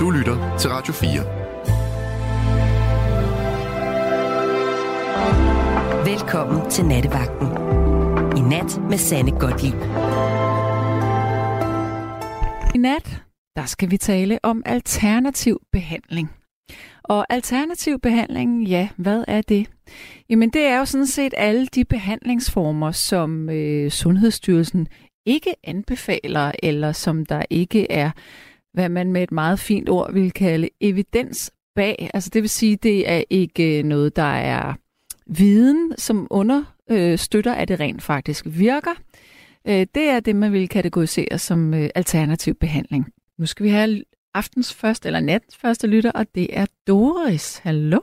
Du lytter til Radio 4. Velkommen til Nattevagten. I nat med Sanne Godtlip. I nat, der skal vi tale om alternativ behandling. Og alternativ behandling, ja, hvad er det? Jamen det er jo sådan set alle de behandlingsformer, som øh, Sundhedsstyrelsen ikke anbefaler, eller som der ikke er, hvad man med et meget fint ord vil kalde evidens bag. Altså det vil sige, det er ikke noget, der er viden, som understøtter, at det rent faktisk virker. Øh, det er det, man vil kategorisere som øh, alternativ behandling. Nu skal vi have aftens første, eller nattens første lytter, og det er Doris. Hallo?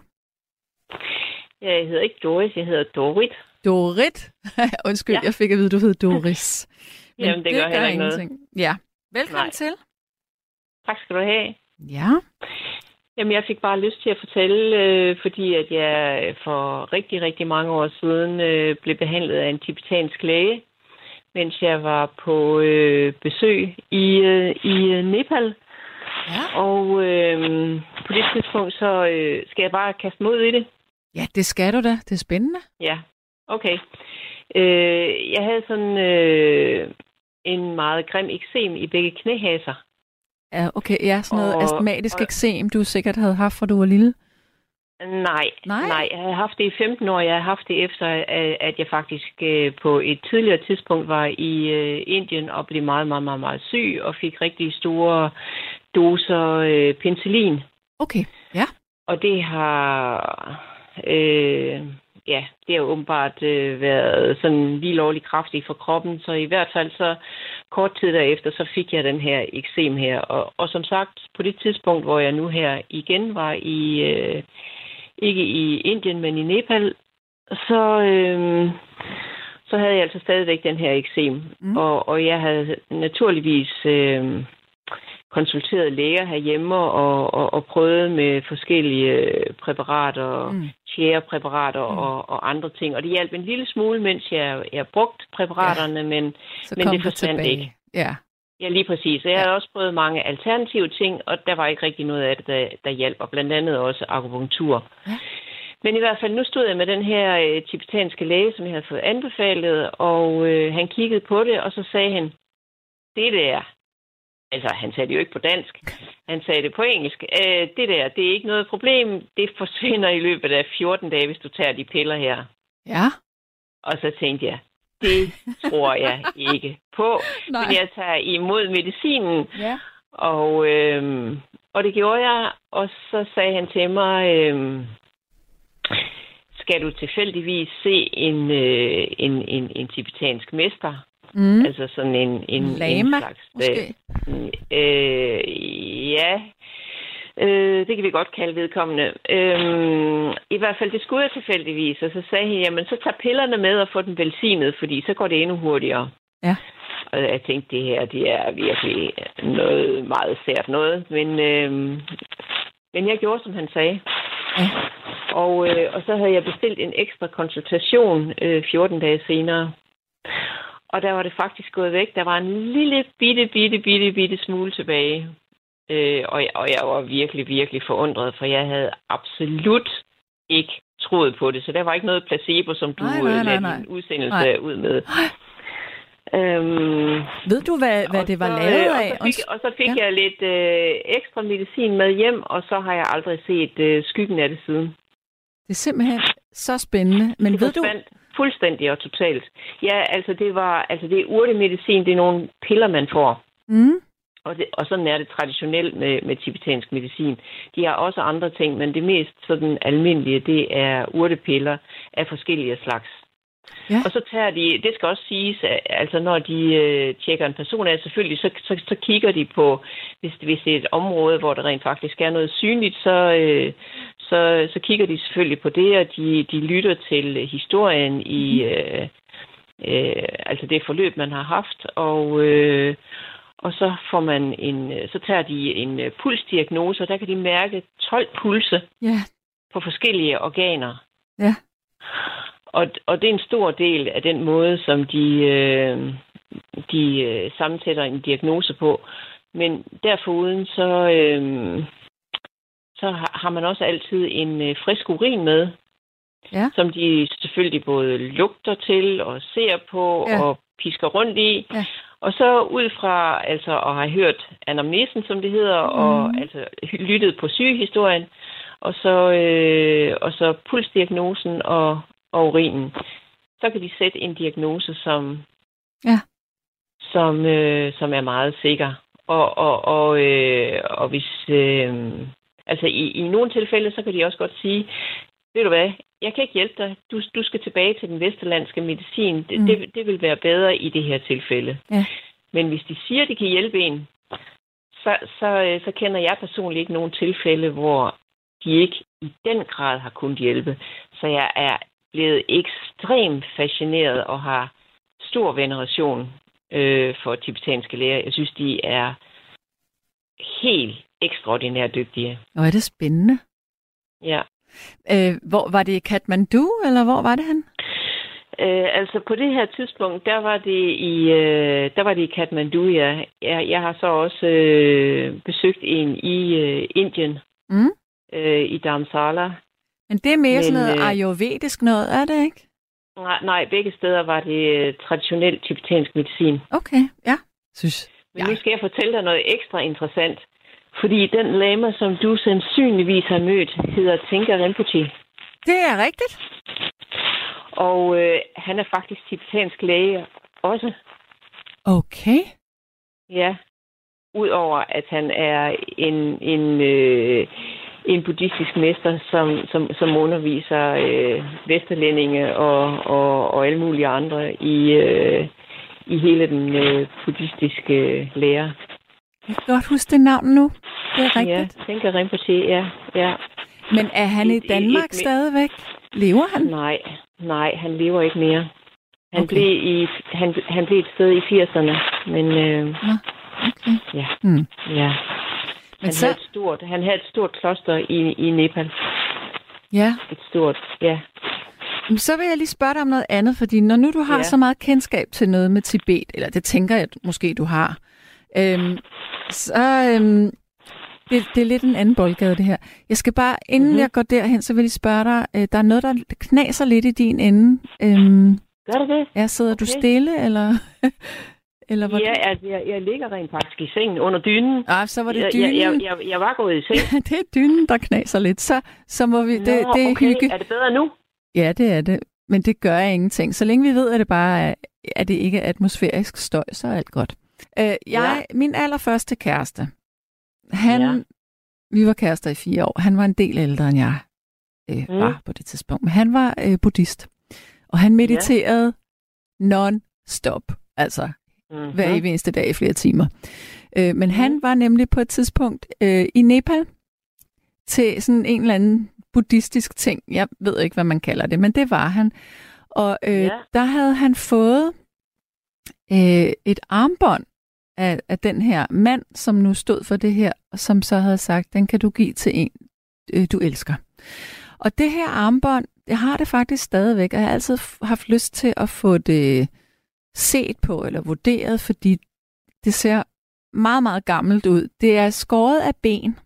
Jeg hedder ikke Doris, jeg hedder Dorit. Dorit? Undskyld, ja. jeg fik at vide, du hed Doris. Men Jamen, det, det gør heller ikke ingenting. noget. Ja, velkommen Nej. til. Tak skal du have. Ja. Jamen, jeg fik bare lyst til at fortælle, øh, fordi at jeg for rigtig, rigtig mange år siden øh, blev behandlet af en tibetansk læge, mens jeg var på øh, besøg i, øh, i øh, Nepal. Ja. Og øh, på det tidspunkt, så øh, skal jeg bare kaste mod i det. Ja, det skal du da. Det er spændende. Ja, okay. Øh, jeg havde sådan øh, en meget grim eksem i begge knæhaser. Ja, okay. Ja, sådan noget og, astmatisk og, eksem, du sikkert havde haft, fra du var lille. Nej, nej, nej. Jeg har haft det i 15 år. Jeg har haft det efter, at jeg faktisk øh, på et tidligere tidspunkt var i øh, Indien og blev meget, meget, meget, meget syg og fik rigtig store doser øh, penicillin. Okay, ja. Og det har... Øh, ja, det har åbenbart øh, været sådan lige lovligt kraftigt for kroppen, så i hvert fald så kort tid derefter, så fik jeg den her eksem her. Og, og som sagt, på det tidspunkt, hvor jeg nu her igen var i, øh, ikke i Indien, men i Nepal, så, øh, så havde jeg altså stadigvæk den her eksem. Mm. Og, og jeg havde naturligvis... Øh, konsulteret læger herhjemme og, og, og prøvet med forskellige præparater, mm. tjærepræparater mm. og, og andre ting. Og det hjalp en lille smule, mens jeg, jeg brugte præparaterne, ja. men, men det forsvandt ikke. Ja. Ja, lige præcis. Jeg ja. har også prøvet mange alternative ting, og der var ikke rigtig noget af det, der, der hjalp, og blandt andet også akupunktur. Ja. Men i hvert fald, nu stod jeg med den her øh, tibetanske læge, som jeg havde fået anbefalet, og øh, han kiggede på det, og så sagde han, det der, Altså, han sagde det jo ikke på dansk. Han sagde det på engelsk. Øh, det der, det er ikke noget problem. Det forsvinder i løbet af 14 dage, hvis du tager de piller her. Ja. Og så tænkte jeg, det tror jeg ikke på. Nej. Men jeg tager imod medicinen. Ja. Og, øh, og det gjorde jeg. Og så sagde han til mig, øh, skal du tilfældigvis se en, øh, en, en, en tibetansk mester? Mm. Altså sådan en, en, Lama, en slags... Måske? Øh, øh, ja, øh, det kan vi godt kalde vedkommende. Øh, I hvert fald, det skulle jeg tilfældigvis. Og så sagde han, jamen så tag pillerne med og få den velsignet, fordi så går det endnu hurtigere. Ja. Og jeg tænkte, det her, det er virkelig noget meget sært noget. Men, øh, men jeg gjorde, som han sagde. Ja. Og, øh, og så havde jeg bestilt en ekstra konsultation øh, 14 dage senere. Og der var det faktisk gået væk. Der var en lille bitte, bitte, bitte, bitte smule tilbage. Øh, og, jeg, og jeg var virkelig, virkelig forundret, for jeg havde absolut ikke troet på det. Så der var ikke noget placebo, som du nej, nej, nej, nej. din udsendelse nej. ud med. Øhm, Ved du, hvad, hvad det var så, lavet af? Og så fik, og så fik ja. jeg lidt øh, ekstra medicin med hjem, og så har jeg aldrig set øh, skyggen af det siden. Det er simpelthen så spændende. Men ved du, fuldstændig og totalt. Ja, altså det var, altså det er urtemedicin, det er nogle piller, man får. Mm. Og, det, og sådan er det traditionelt med, med tibetansk medicin. De har også andre ting, men det mest sådan almindelige, det er urtepiller af forskellige slags. Ja. Og så tager de, det skal også siges, altså når de øh, tjekker en person af, selvfølgelig, så, så, så kigger de på, hvis, hvis det er et område, hvor der rent faktisk er noget synligt, så, øh, så, så kigger de selvfølgelig på det, og de, de lytter til historien i mm. øh, øh, altså det forløb, man har haft, og, øh, og så får man en, så tager de en pulsdiagnose, og der kan de mærke 12 pulse yeah. på forskellige organer. Ja. Og, og det er en stor del af den måde, som de, øh, de øh, sammensætter en diagnose på. Men derforuden, så, øh, så har man også altid en øh, frisk urin med, Ja. som de selvfølgelig både lugter til og ser på Ja. og pisker rundt i. Ja. Og så ud fra altså at have hørt anamnesen, som det hedder, mm. og Mhm. altså lyttet på sygehistorien, og så, øh, og så pulsdiagnosen og, og urinen, så kan de sætte en diagnose, som, Ja. som, øh, som er meget sikker. Og, og, og, øh, og hvis... Øh, altså i, i nogle tilfælde, så kan de også godt sige, ved du hvad, jeg kan ikke hjælpe dig. Du, du skal tilbage til den vesterlandske medicin. Det, Mm. mm. det, det vil være bedre i det her tilfælde. Ja. Men hvis de siger, at de kan hjælpe en, så, så, øh, så kender jeg personligt ikke nogen tilfælde, hvor de ikke i den grad har kunnet hjælpe. Så jeg er blevet ekstremt fascineret og har stor veneration øh, for tibetanske læger. Jeg synes, de er helt ekstraordinært dygtige. Og er det spændende. Ja. Øh, hvor var det i Kathmandu, eller hvor var det han? Øh, altså på det her tidspunkt, der var det i, øh, der var det i Kathmandu, ja. Jeg, jeg har så også øh, besøgt en i øh, Indien, Mm. øh, i Dharamsala. Men det er mere sådan Men, noget øh, ayurvedisk noget, er det ikke? Nej, nej, begge steder var det øh, traditionel tibetansk medicin. Okay, ja. Synes. Men Ja. nu skal jeg fortælle dig noget ekstra interessant. Fordi den lama, som du sandsynligvis har mødt, hedder Tinka Rinpoche. Det er rigtigt. Og øh, han er faktisk tibetansk læge også. Okay. Ja. Udover at han er en, en, øh, en buddhistisk mester, som, som, som underviser øh, vesterlændinge og, og, og alle mulige andre i, øh, i hele den øh, buddhistiske lære. Jeg kan godt huske det navn nu. Det er rigtigt. Ja, Tinka Rinpoche, ja. ja. Men er han i Et- et- Danmark et- stadigvæk? Lever han? Nej, nej, han lever ikke mere. Han, Okay. blev, i, han, han blev et sted i 80'erne, men øh, Okay. ja, Hmm. ja. Han, så, havde et stort, han havde et stort kloster i, i Nepal. ja. Et stort, ja. Så vil jeg lige spørge dig om noget andet, fordi når nu du har ja. Så meget kendskab til noget med Tibet, eller det tænker jeg måske, du har, øhm, så øhm, det, det er lidt en anden boldgade, det her. Jeg skal bare, inden mm-hmm. Mhm. jeg går derhen, så vil jeg spørge dig, øh, der er noget, der knaser lidt i din ende. Øhm, Gør det det? ja, sidder okay. du stille, eller, eller hvordan? Ja, altså, jeg, jeg ligger rent faktisk i sengen under dynen. Ah, så var det dynen. jeg, jeg, jeg, jeg var gået i seng. det er dynen, der knaser lidt. Så, så må vi, det, Nå, det er okay. hygge. Er det bedre nu? Ja, det er det. Men det gør ingenting. Så længe vi ved, at det bare er, at det ikke er atmosfærisk støj, så er alt godt. Øh, jeg, ja. Min allerførste kæreste, han, ja. Vi var kærester i fire år. Han var en del ældre end jeg øh. Mm. var på det tidspunkt. Men han var øh, buddhist. Og han mediterede ja. non-stop. Altså Mm-hmm. hver evig eneste dag i flere timer. Øh, men han var nemlig på et tidspunkt øh, i Nepal til sådan en eller anden buddhistisk ting. Jeg ved ikke, hvad man kalder det, men det var han. Og øh, Ja. der havde han fået øh, et armbånd af, af den her mand, som nu stod for det her, som så havde sagt, den kan du give til en, øh, du elsker. Og det her armbånd, jeg har det faktisk stadigvæk, og jeg har altid haft lyst til at få det set på eller vurderet, fordi det ser meget, meget gammelt ud. Det er skåret af ben,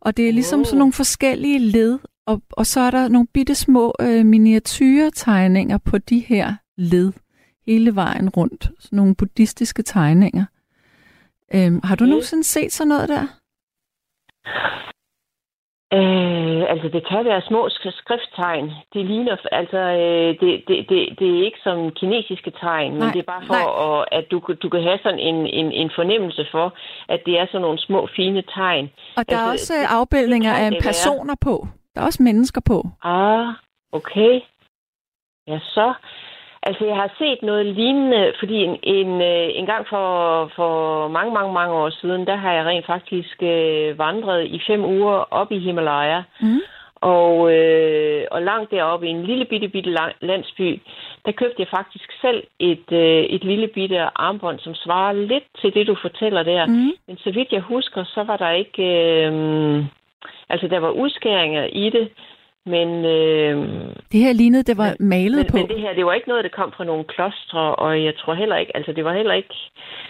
og det er ligesom Oh. sådan nogle forskellige led, og, og så er der nogle bitte små øh, miniatyrtegninger på de her led hele vejen rundt. Sådan nogle buddhistiske tegninger. Øhm, har du Okay. nogensinde set sådan noget der? Øh, altså, det kan være små sk- skrifttegn. Det ligner, altså, øh, det, det, det, det er ikke som kinesiske tegn, men Nej, det er bare for, at, at du, kan- du kan have sådan en, en, en fornemmelse for, at det er sådan nogle små, fine tegn. Og der er Altså, også det- det, afbildninger det af det være. personer på. Der er også mennesker på. Ah, okay. Ja, så. Altså, jeg har set noget lignende, fordi en, en, øh, en gang for, for mange, mange, mange år siden, der har jeg rent faktisk øh, vandret i fem uger op i Himalaya. Mm. Og, øh, og langt deroppe i en lille bitte, bitte lang- landsby, der købte jeg faktisk selv et, øh, et lille bitte armbånd, som svarer lidt til det, du fortæller der. Mm. Men så vidt jeg husker, så var der ikke... Øh, altså, der var udskæringer i det, Men, øh, Det her lignede, det var malet men, på. men det her, det var ikke noget, der kom fra nogle klostre, og jeg tror heller ikke, altså det var heller ikke,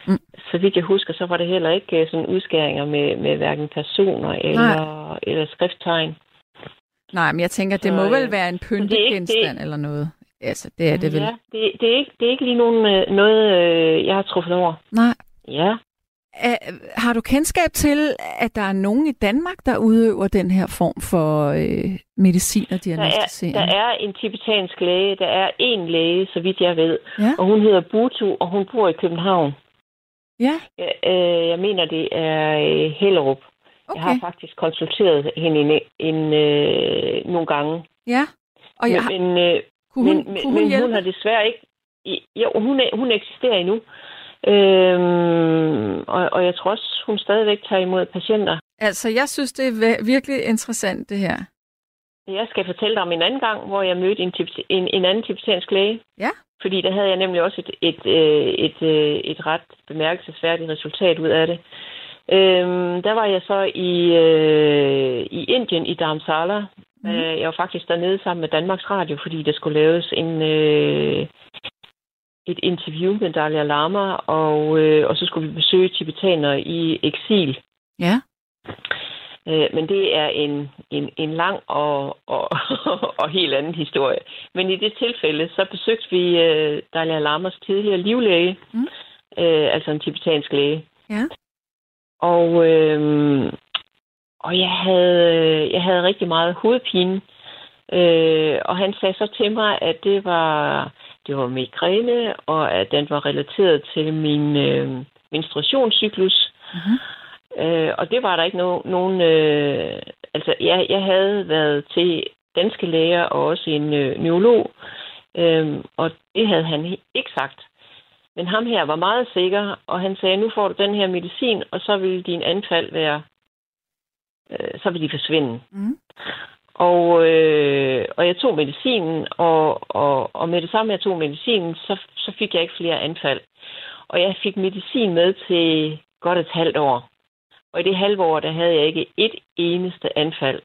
Mm. så vidt jeg husker, så var det heller ikke øh, sådan udskæringer med, med hverken personer eller, eller skrifttegn. Nej, men jeg tænker, det Så, må vel øh, være en pyntegenstand det- eller noget. Altså, det er det vel. Ja, det, det, er ikke, det er ikke lige nogen, øh, noget, jeg har truffet over. Nej. Ja. Æ, har du kendskab til, at der er nogen i Danmark, der udøver den her form for øh, medicin og Der er, diagnostisering? der er en tibetansk læge. Der er en læge, så vidt jeg ved. Ja. Og hun hedder Butu, og hun bor i København. Ja, Jeg, øh, jeg mener, det er øh, Hellerup. Okay. Jeg har faktisk konsulteret hende en, en, øh, nogle gange. Ja. Og jeg, har- men, øh, kunne hun, men, kunne men, hun men hun har desværre ikke... Jo, hun, er, hun eksisterer endnu. Øhm, og, og jeg tror også, hun stadigvæk tager imod patienter. Altså, jeg synes, det er virkelig interessant, det her. Jeg skal fortælle dig om en anden gang, hvor jeg mødte en, tibet- en, en anden tibetansk læge. Ja. Fordi der havde jeg nemlig også et, et, øh, et, øh, et ret bemærkelsesværdigt resultat ud af det. Øhm, der var jeg så i, øh, i Indien, i Dharamsala. Mm. Jeg var faktisk dernede sammen med Danmarks Radio, fordi der skulle laves en, øh, et interview med Dalai Lama, og, øh, og så skulle vi besøge tibetanere i eksil. Ja. Øh, men det er en, en, en lang og, og, og helt anden historie. Men i det tilfælde, så besøgte vi øh, Dalai Lamas tidligere livlæge, Mm. øh, altså en tibetansk læge. Ja. Og, øh, og jeg, havde, jeg havde rigtig meget hovedpine. Øh, og han sagde så til mig, at det var, det var migræne, og at den var relateret til min øh, menstruationscyklus. Mhm. Øh, og det var der ikke no, nogen... Øh, altså, jeg, jeg havde været til danske læger og også en øh, neurolog, øh, og det havde han ikke sagt. Men ham her var meget sikker, og han sagde, nu får du den her medicin, og så vil din anfald være... Øh, så vil de forsvinde. Mhm. Og, øh, og jeg tog medicinen, og, og, og med det samme, jeg tog medicinen, så, så fik jeg ikke flere anfald. Og jeg fik medicin med til godt et halvt år. Og i det halve år, der havde jeg ikke et eneste anfald.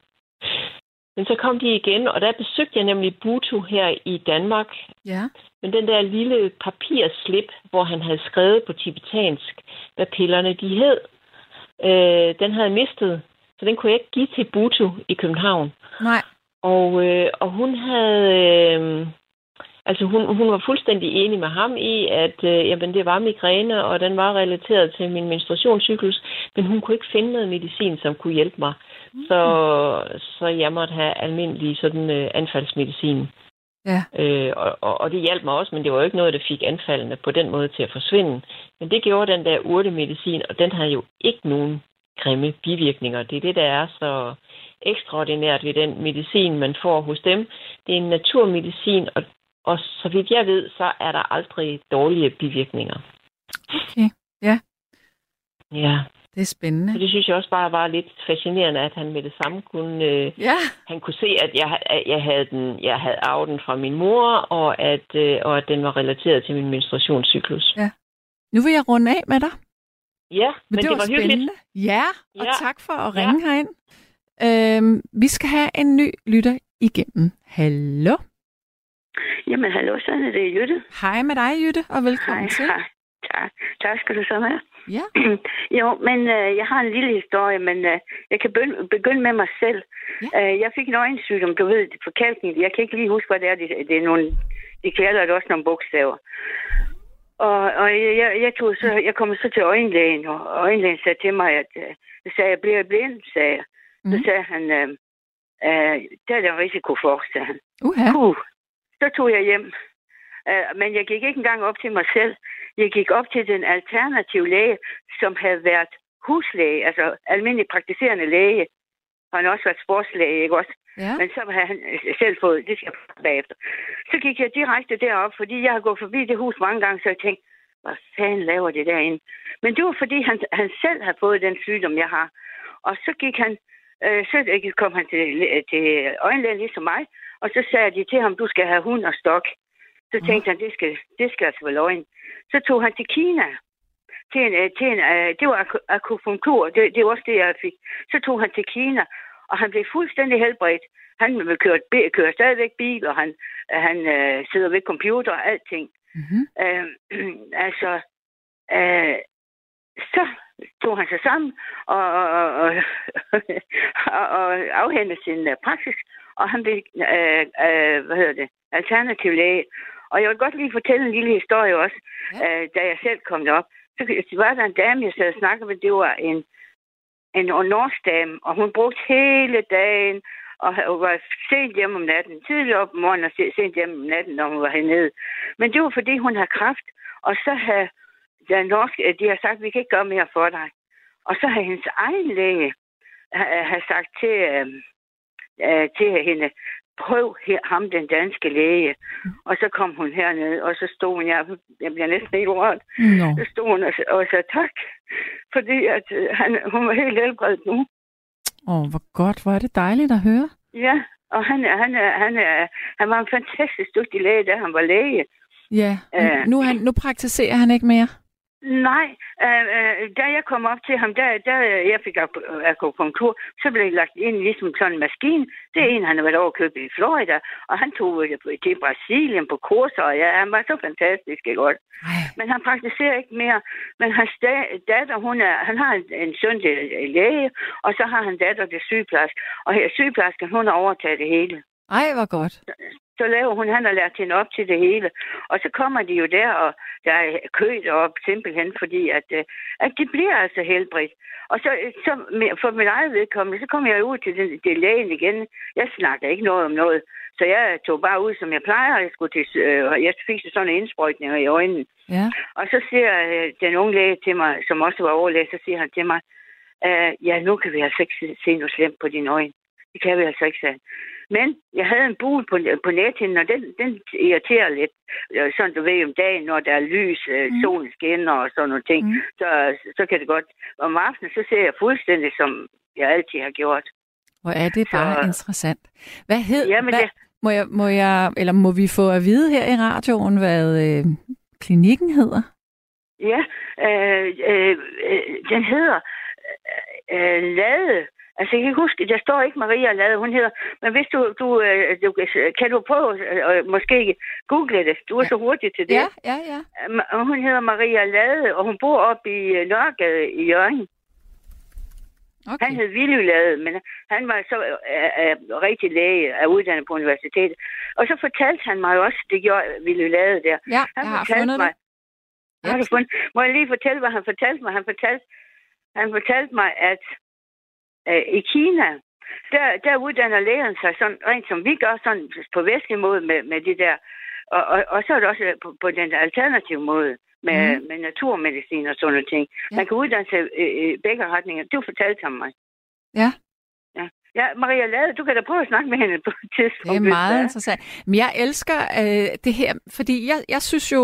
Men så kom de igen, og der besøgte jeg nemlig Butu her i Danmark. Ja. Men den der lille papirslip, hvor han havde skrevet på tibetansk, hvad pillerne de hed, øh, den havde mistet. Så den kunne jeg ikke give til Butu i København. Nej. Og, øh, og hun havde... Øh, altså, hun, hun var fuldstændig enig med ham i, at øh, jamen, det var migræne, og den var relateret til min menstruationscyklus, men hun kunne ikke finde noget medicin, som kunne hjælpe mig. Så, så jeg måtte have almindelig sådan øh, anfaldsmedicin. Ja. Øh, og, og, og det hjalp mig også, men det var jo ikke noget, der fik anfaldene på den måde til at forsvinde. Men det gjorde den der urtemedicin, og den havde jo ikke nogen grimme bivirkninger. Det er det, der er så ekstraordinært ved den medicin, man får hos dem. Det er en naturmedicin, og, og så vidt jeg ved, så er der aldrig dårlige bivirkninger. Okay. Ja. Ja, Det er spændende. så det synes jeg også bare var lidt fascinerende, at han med det samme kunne, øh, Ja. han kunne se, at jeg, at jeg havde den, jeg havde arvet den fra min mor, og at, øh, og at den var relateret til min menstruationscyklus. Ja. Nu vil jeg runde af med dig. Ja, men, Men det, det var, var spændende. hyggeligt. Ja, og Ja. tak for at Ja. ringe herind. Øhm, vi skal have en ny lytter igennem. Hallo. Jamen, hallo, så er det Jytte. Hej med dig, Jytte, og velkommen Hej, til. hej. Tak. tak skal du så have. Ja. jo, men øh, jeg har en lille historie, men øh, jeg kan begynde, begynde med mig selv. Ja. Øh, jeg fik en øjensygdom, du ved, forkalkning. Jeg kan ikke lige huske, hvad det er. Det, det er nogle, de kalder det også nogle bogstaver. Og, og jeg, jeg, tog så, jeg kom så til øjenlægen, og øjenlægen sagde til mig, at øh, jeg sagde, jeg bliver blind, sagde jeg. Så Mhm. sagde han, øh, øh, der er der risiko for, sagde han. Uha. Puh. Så tog jeg hjem. Uh, men jeg gik ikke engang op til mig selv. Jeg gik op til den alternative læge, som havde været huslæge, altså almindelig praktiserende læge. Han har også været sportslæge, ikke også? Ja. Men så havde han øh, selv fået, det skal jeg bagefter. Så gik jeg direkte derop, fordi jeg har gået forbi det hus mange gange, så jeg tænkte, hvad fanden laver det derinde? Men det var fordi, han, han selv havde fået den sygdom, jeg har. Og så gik han, øh, så kom han til, til øjenlægen ligesom mig, og så sagde de til ham, du skal have hund og stok. Så Mhm. tænkte han, det skal, det skal altså være løgn. Så tog han til Kina. Til en, øh, til en, øh, det var aku- akupunktur, det, det var også det, jeg fik. Så tog han til Kina, Og han blev fuldstændig helbredt. Han vil køre, kører stadigvæk bil, og han, han øh, sidder ved computer og alting. Mm-hmm. Øh, altså, øh, så tog han sig sammen og, og, og, og, og afhændte sin uh, praksis, og han blev, øh, øh, hvad hedder det, alternativ læge. Og jeg vil godt lige fortælle en lille historie også, ja. øh, da jeg selv kom derop. Så var der en dame, jeg sad og snakkede med, det var en, en norsk dame, og hun brugte hele dagen, og var sent hjemme om natten, tidligere op om morgenen og sent hjemme om natten, når hun var hernede. Men det var, fordi hun har kraft, og så havde den norske, øh, de har sagt, vi kan ikke gøre mere for dig. Og så har hendes egen læge har sagt til, øh, øh, til hende, prøv her, ham, den danske læge. Mm. Og så kom hun herned, og så stod hun, jeg, jeg bliver næsten helt rørt. No. Så stod hun og, og sagde tak, fordi at, øh, han, hun var helt helbredt nu. Åh, oh, hvor godt. Hvor er det dejligt at høre. Ja, og han, han, han, han, han var en fantastisk dygtig læge, da han var læge. Ja, uh, nu, han, nu praktiserer han ikke mere. Nej, øh, øh, da jeg kom op til ham, der, der jeg fik akupunktur, så blev jeg lagt ind ligesom sådan en maskine. Det er en, han har været overkøbt i Florida, og han tog til Brasilien på kurser, og ja, han var så fantastisk, ikke godt? Men han praktiserer ikke mere. Men hans datter, hun er, han har en, en søn til læge, og så har han datter til sygeplejerske. Og her sygeplejersken, hun har overtaget det hele. Ej, hvor godt så laver hun, han har lært hende op til det hele. Og så kommer de jo der, og der er kø op simpelthen, fordi at, øh, at de bliver altså helbredt. Og så, så for min eget vedkommende, så kommer jeg ud til den, det lægen igen. Jeg snakker ikke noget om noget. Så jeg tog bare ud, som jeg plejer. Jeg, skulle til, øh, jeg fik sådan en indsprøjtning i øjnene. Ja. Og så siger øh, den unge læge til mig, som også var overlæge, så siger han til mig, øh, ja, nu kan vi altså ikke se noget slemt på dine øjne. Det kan vi altså ikke, sagde Men jeg havde en bul på, på nethinden, og den, den irriterer lidt. Øh, sådan du ved om dagen, når der er lys, øh, mm. solen skinner og sådan nogle ting, mm. så, så kan det godt. Om aftenen, så ser jeg fuldstændig, som jeg altid har gjort. Hvor er det bare så, interessant. Hvad hed... Jamen, hvad, det, må, jeg, må jeg, eller må vi få at vide her i radioen, hvad øh, klinikken hedder? Ja, øh, øh, øh, den hedder øh, Lade Altså, jeg kan ikke huske, der står ikke Maria Lade, hun hedder, men hvis du, du, øh, du kan du prøve at måske google det, du er ja. så hurtig til det. Ja, ja, ja. Hun hedder Maria Lade, og hun bor oppe i øh, Nørregade i Jørgen. Okay. Han hed Willy Lade, men han var så uh, uh, rigtig læge af uddannet på universitetet. Og så fortalte han mig også, det gjorde Willy Lade der. Ja, han jeg har fundet mig, det. Har du fundet? Må jeg lige fortælle, hvad han fortalte mig? Han fortalte, han fortalte mig, at øh, i Kina, der, der uddanner lægerne sig sådan, rent som vi gør, sådan på vestlig måde med, med det der. Og, og, og så er det også på, på den alternative måde med, mm. med naturmedicin og sådan noget ting. Ja. Man kan uddanne sig i begge retninger. Du fortalte ham mig. Ja. Ja. Ja, Maria Lade, du kan da prøve at snakke med hende på et tidspunkt. Det er meget interessant. Men jeg elsker øh, det her, fordi jeg, jeg synes jo,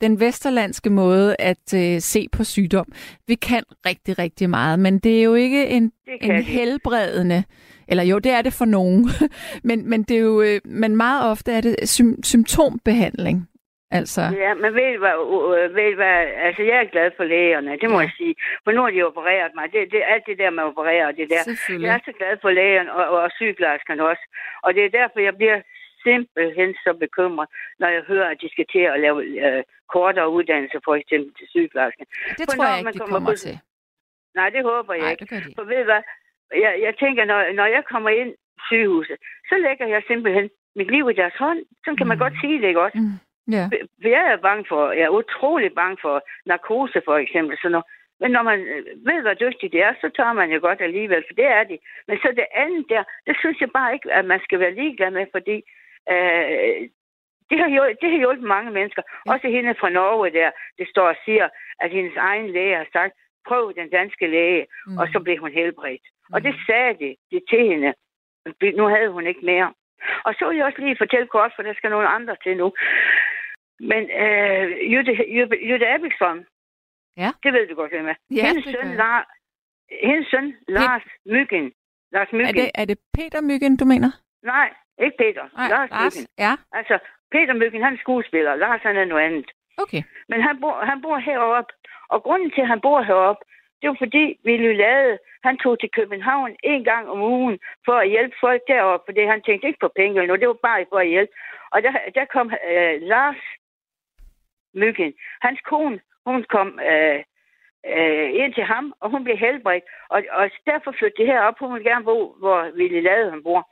den vesterlandske måde at øh, se på sygdom. Vi kan rigtig, rigtig meget, men det er jo ikke en, en helbredende, eller jo, det er det for nogen, men, men det er jo, øh, men meget ofte er det sy- symptombehandling. Altså. Ja, men ved du, hvad, uh, ved du hvad, altså jeg er glad for lægerne, det må ja. jeg sige. For nu har de opereret mig. Det, det, alt det der med at operere, det der. Jeg er så glad for lægerne og, og, og sygeplejerskerne også. Og det er derfor, jeg bliver simpelthen så bekymret, når jeg hører, at de skal til at lave øh, kortere uddannelse, for eksempel til sygeplejersken. Det for tror jeg ikke, de kommer, kommer til. Nej, det håber jeg Nej, ikke. Det for ved hvad, jeg, jeg tænker, når, når jeg kommer ind i sygehuset, så lægger jeg simpelthen mit liv i deres hånd. Sådan kan mm. man godt sige det, ikke også? Mm. Yeah. Jeg er bange for, jeg er utrolig bange for narkose for eksempel. Så når, men når man øh, ved, hvor dygtig det er, så tager man jo godt alligevel, for det er de. Men så det andet der, det synes jeg bare ikke, at man skal være ligeglad med, fordi øh, det, har hjulpet, det har hjulpet mange mennesker. Ja. Også hende fra Norge der, det står og siger, at hendes egen læge har sagt, prøv den danske læge, mm. og så blev hun helbredt. Mm. Og det mm. sagde de, det til hende. Nu havde hun ikke mere. Og så vil jeg også lige fortælle kort, for der skal nogle andre til nu. Men øh, Jytte, Jytte, Jytte Abelstrøm, ja. det ved du godt, hvem er. Ja, hendes, søn, Lars, hendes søn, Lars Myggen. Lars Myggen. Er det, er det Peter Myggen, du mener? Nej, ikke Peter. Nej, Lars, Lars Myggen. Ja. Altså, Peter Myggen, han er skuespiller. Lars, han er noget andet. Okay. Men han bor, han bor heroppe. Og grunden til, at han bor heroppe, Det var fordi Willy Lade, han tog til København en gang om ugen for at hjælpe folk deroppe, fordi han tænkte ikke på penge nu, det var bare for at hjælpe. Og der, der kom øh, Lars Myggen, hans kone, hun kom øh, øh, ind til ham, og hun blev helbredt. Og, og derfor flyttede de herop. Hun ville gerne bo, hvor Ville Lade han bor.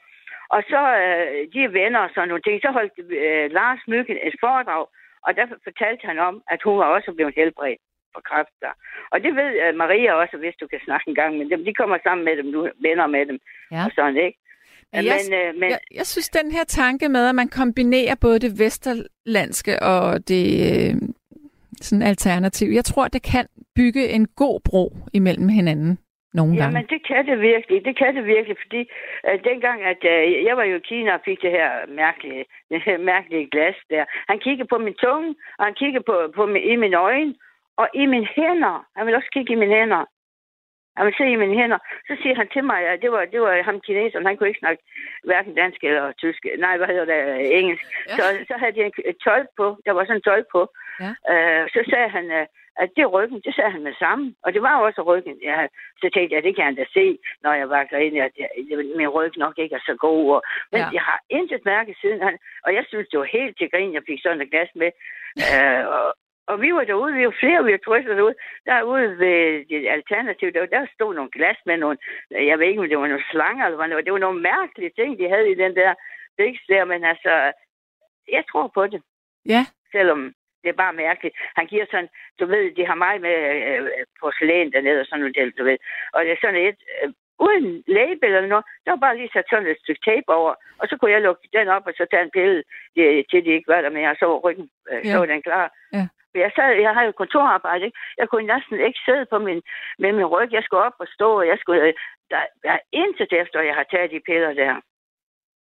Og så øh, de er venner og sådan nogle ting. Så holdt øh, Lars Myggen et foredrag, og derfor fortalte han om, at hun var også blevet helbredt for kræft der. Og det ved uh, Maria også, hvis du kan snakke en gang med dem. De kommer sammen med dem, nu venner med dem. Ja. Og sådan, ikke? Men, jeg, men, øh, men, jeg, jeg synes, den her tanke med, at man kombinerer både det vesterlandske og det øh, sådan alternativ, jeg tror, det kan bygge en god bro imellem hinanden nogle gange. Jamen, det kan det virkelig. Det kan det virkelig, fordi øh, dengang, at øh, jeg var jo i Kina og fik det her mærkelige, det her mærkelige glas der. Han kiggede på min tunge, og han kiggede på, på min, i mine øjne, og i mine hænder. Han vil også kigge i mine hænder. Han vil se i mine hænder. Så siger han til mig, at det var, det var ham kineseren. Han kunne ikke snakke hverken dansk eller tysk. Nej, hvad hedder det? Engelsk. Ja. Så, så havde de en tolk på. Der var sådan en tolk på. Ja. Uh, så sagde han, uh, at det ryggen, det sagde han med sammen. Og det var også ryggen. Ja, så tænkte jeg, det kan han da se, når jeg var ind, at jeg, min ryg nok ikke er så god. Og, men ja. jeg har intet mærke siden han, og jeg synes, det var helt til grin, jeg fik sådan et glas med. uh, og, og vi var derude, vi var flere, vi var turister derude. Derude ved det alternativ, der, der stod nogle glas med nogle, jeg ved ikke, om det var nogle slanger, eller hvad det var. Det var nogle mærkelige ting, de havde i den der biks der, men altså, jeg tror på det. Ja. Selvom det er bare mærkeligt. Han giver sådan, du ved, de har meget med øh, porcelæn dernede og sådan noget, du ved. Og det er sådan et, øh, uden label eller noget, der var bare lige sat sådan et stykke tape over, og så kunne jeg lukke den op, og så tage en pille, til de ikke var der mere, og så var ryggen, øh, ja. så var den klar. Ja. Jeg, sad, jeg har jo kontorarbejde, ikke? Jeg kunne næsten ikke sidde på min, med min ryg. Jeg skulle op og stå, og jeg skulle... Der, der er intet efter, jeg har taget de piller der.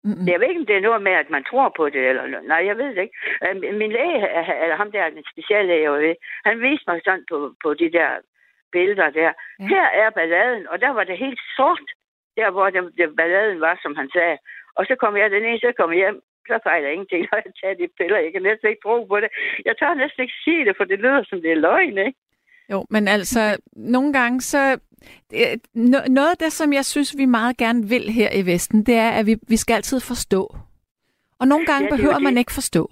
Mm-hmm. Jeg ved ikke, om det er noget med, at man tror på det, eller Nej, jeg ved det ikke. Øh, min læge, eller ham der, den specielle jeg ved, han viste mig sådan på, på de der billeder der. Ja. Her er balladen, og der var det helt sort, der hvor det, det balladen var, som han sagde. Og så kom jeg den ene, så kom jeg hjem, så fejler ingenting, når jeg tager de piller. Jeg kan næsten ikke tro på det. Jeg tør næsten ikke sige det, for det lyder som det er løgn, ikke? Jo, men altså, nogle gange så... Noget af det, som jeg synes, vi meget gerne vil her i Vesten, det er, at vi, vi skal altid forstå. Og nogle gange ja, behøver man ikke forstå.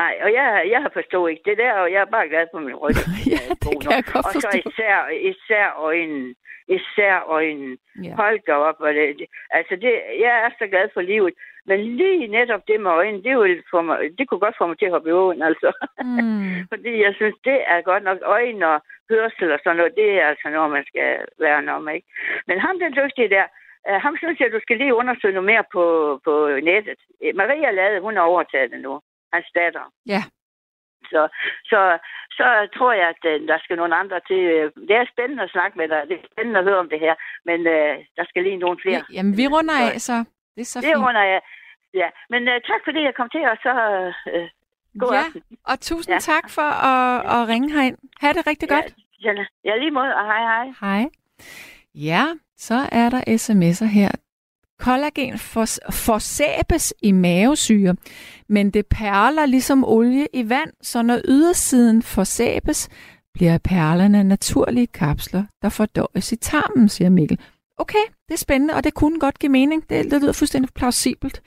Nej, og jeg, jeg har forstået ikke det der, og jeg er bare glad på min ryg. ja, det kan jeg godt forstå. Og så især, især øjnene. Især øjnene. Ja. Hold da op. Og det, altså, det, jeg er så glad for livet. Men lige netop det med øjnene, det, vil få mig, det kunne godt få mig til at hoppe i åen, altså. Mm. Fordi jeg synes, det er godt nok øjne og hørsel og sådan noget, det er altså noget, man skal være om, ikke? Men ham den dygtige der, uh, ham synes jeg, du skal lige undersøge noget mere på, på nettet. Maria Lade, hun har overtaget det nu. Hans datter. Ja. Så, så, så tror jeg, at uh, der skal nogle andre til. Det er spændende at snakke med dig. Det er spændende at høre om det her. Men uh, der skal lige nogle flere. Jamen, vi runder af, så det er så det fint. runder af. Ja, men uh, tak fordi jeg kom til, og så uh, god ja, aften. og tusind ja. tak for at, at ringe herind. Ha' det rigtig godt. Ja, ja, lige måde, og hej hej. Hej. Ja, så er der sms'er her. Kollagen for, forsæbes i mavesyre, men det perler ligesom olie i vand, så når ydersiden forsæbes, bliver perlerne naturlige kapsler, der fordøjes i tarmen, siger Mikkel. Okay, det er spændende, og det kunne godt give mening. Det, det lyder fuldstændig plausibelt.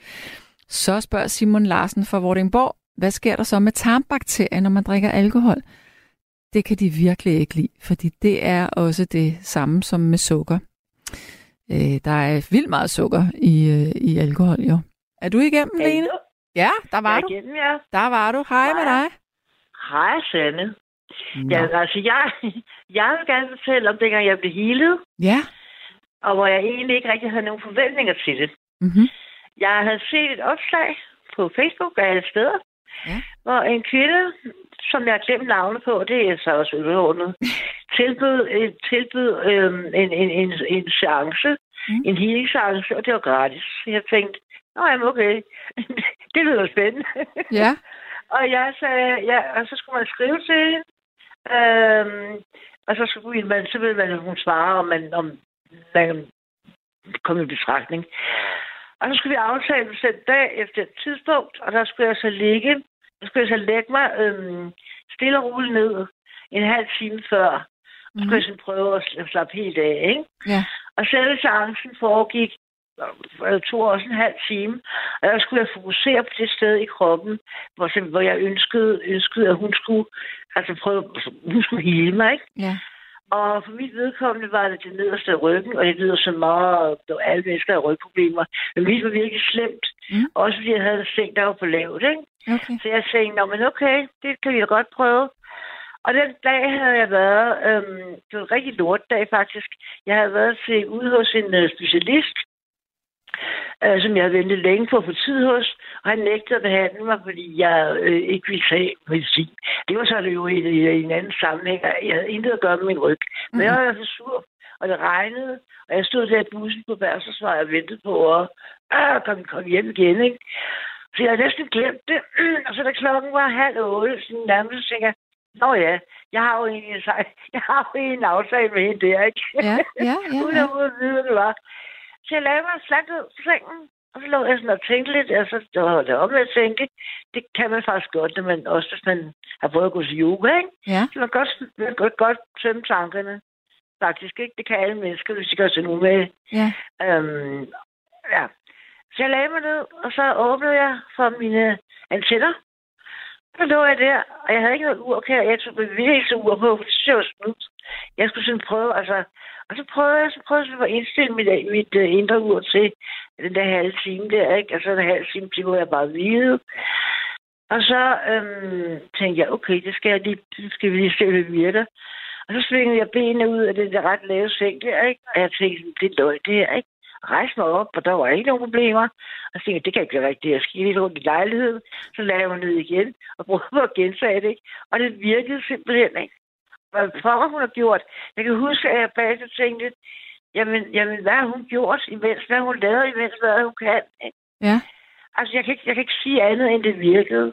Så spørger Simon Larsen fra Vordingborg, hvad sker der så med tarmbakterier, når man drikker alkohol? Det kan de virkelig ikke lide, fordi det er også det samme som med sukker. Øh, der er vildt meget sukker i, øh, i alkohol, jo. Er du igennem, Hello. Lene? Ja, der var jeg du. Igennem, ja. Der var du. Hej, Hej. med dig. Hej, Sanne. Ja, altså, jeg, jeg vil gerne fortælle om dengang, jeg blev healet. Ja og hvor jeg egentlig ikke rigtig havde nogen forventninger til det. Mm-hmm. Jeg havde set et opslag på Facebook og alle steder, ja. hvor en kvinde, som jeg har glemt navnet på, det er så også udordnet, tilbød, øh, tilbød øhm, en, en, en, en chance, mm. en healing chance, og det var gratis. Jeg tænkte, nå jamen okay, det lyder spændende. Ja. og jeg sagde, ja, og så skulle man skrive til hende, øhm, og så skulle man, så ville man, hun svare, om, man, om man kom i betragtning. Og så skulle vi aftale en dag efter et tidspunkt, og der skulle jeg så ligge, skulle jeg så lægge mig øhm, stille og roligt ned en halv time før. Så skulle jeg sådan prøve at sl- slappe helt af, ikke? Ja. Og selve seancen foregik øh, to også en halv time, og der skulle jeg fokusere på det sted i kroppen, hvor, hvor jeg ønskede, ønskede, at hun skulle, altså prøve, hun skulle hele mig, ikke? Ja. Og for mit vedkommende var det det nederste af ryggen, og det lyder så meget, at alle mennesker har rygproblemer. Men mit var virkelig slemt. Mm. Også fordi jeg havde en seng, der var på lavt, ikke? Okay. Så jeg tænkte, Nå, men okay, det kan vi da godt prøve. Og den dag havde jeg været, øhm, det var en rigtig lortdag faktisk. Jeg havde været til, ude hos en øh, specialist, øh, som jeg havde ventet længe på at få tid hos, og han nægtede at behandle mig, fordi jeg øh, ikke ville tage medicin. Det var så det jo i, i, i en anden sammenhæng, jeg havde intet at gøre med min ryg. Men jeg var så sur, og det regnede, og jeg stod der i bussen på Værsersvej og ventede på at øh, komme, komme hjem igen, ikke? Så jeg havde næsten glemt det. Og så da klokken var halv otte, så nærmest så tænkte jeg, Nå ja, jeg har jo egentlig, jeg har jo en aftale med hende der, ikke? Ja, ja, ja, Uden ja. at vide, hvad det var. Så jeg lavede mig slank ud på sengen, og så lå jeg sådan og tænkte lidt, og så holdt jeg op med at tænke. Det kan man faktisk godt, når man, også hvis man har prøvet at gå til yoga, ikke? Ja. Så man kan godt, man kan godt, godt tømme tankerne. Faktisk, ikke? Det kan alle mennesker, hvis de gør sig nu med. Ja. Øhm, ja. Så jeg lagde mig ned, og så åbnede jeg for mine antenner. Så lå jeg der, og jeg havde ikke noget ur, kan jeg tog bevægelsesur på, for det synes jeg var. Jeg skulle sådan prøve, altså, og så prøvede jeg, så prøvede jeg at indstille mit, mit uh, indre ur til den der halve time der, ikke? Altså en halv time til, hvor jeg bare hvide. Og så øhm, tænkte jeg, okay, det skal, jeg lige, det skal vi lige se, hvad virker. Og så svingede jeg benene ud af det der ret lave seng der, ikke? Og jeg tænkte, det er løg, det her, ikke? Rejste mig op, og der var ikke nogen problemer. Og så tænkte jeg, det kan ikke være rigtigt. Jeg skal lidt rundt i lejligheden. Så lagde jeg mig ned igen og prøvede at gentage det, ikke? Og det virkede simpelthen, ikke? Hvad pokker hun har gjort? Jeg kan huske, at jeg bagefter tænkte, jamen, jamen, hvad har hun gjort imens? Hvad hun lavet imens? Hvad hun kan? Ikke? Ja. Altså, jeg kan, ikke, jeg kan ikke sige andet, end det virkede.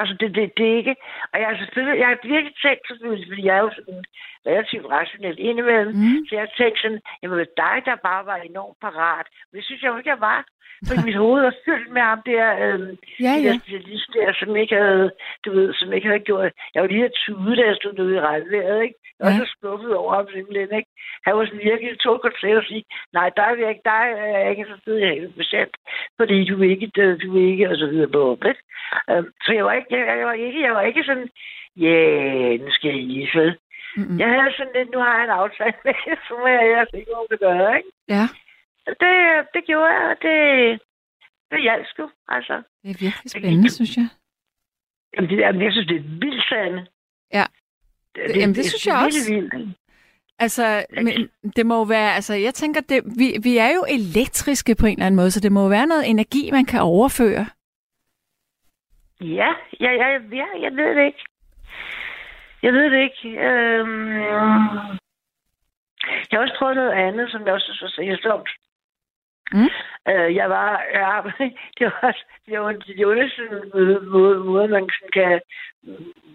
Altså, det, det, det er ikke... Og jeg selvfølgelig... Jeg har virkelig tænkt, selvfølgelig, fordi jeg er jo sådan relativt rationelt indimellem. Mm. Så jeg har tænkt sådan, jamen, det dig, der bare var enormt parat. Men det synes jeg jo ikke, jeg var. Fordi mit hoved var fyldt med ham der, øhm, Ja, ja. der specialist der, som ikke havde, du ved, som ikke havde gjort... Jeg var lige at tude, da jeg stod ude i regnvejret, ikke? Jeg var Ja. så skuffet over ham simpelthen, ikke? Han var sådan virkelig to koncept og sige, nej, dig vil jeg ikke, dig er jeg ikke så fed i patient, fordi du er ikke, du er ikke, og så videre på, ikke? Øhm, så jeg var ikke, jeg, jeg, var ikke, jeg var ikke sådan, ja, yeah, nu skal jeg lige vel. Mm-mm. Jeg havde sådan lidt, nu har jeg en aftale med, så må jeg, jeg se, hvad kan gøre, ikke? Ja, det, det gjorde jeg, og det, det hjalp sgu, altså. det er virkelig spændende, synes jeg. Jamen, det, jamen, jeg synes, det er vildt sandt. Ja. Jamen, det synes jeg er også. virkelig Vildt. Altså, men det må jo være, altså, jeg tænker, det, vi, vi er jo elektriske på en eller anden måde, så det må jo være noget energi, man kan overføre. Ja, ja, ja, ja, jeg ved det ikke. Jeg ved det ikke. Øhm, jeg har også prøvet noget andet, som jeg også synes var seriøst Mm. Øh, jeg var, ja, det var, det var, det næsten måde, måde, man kan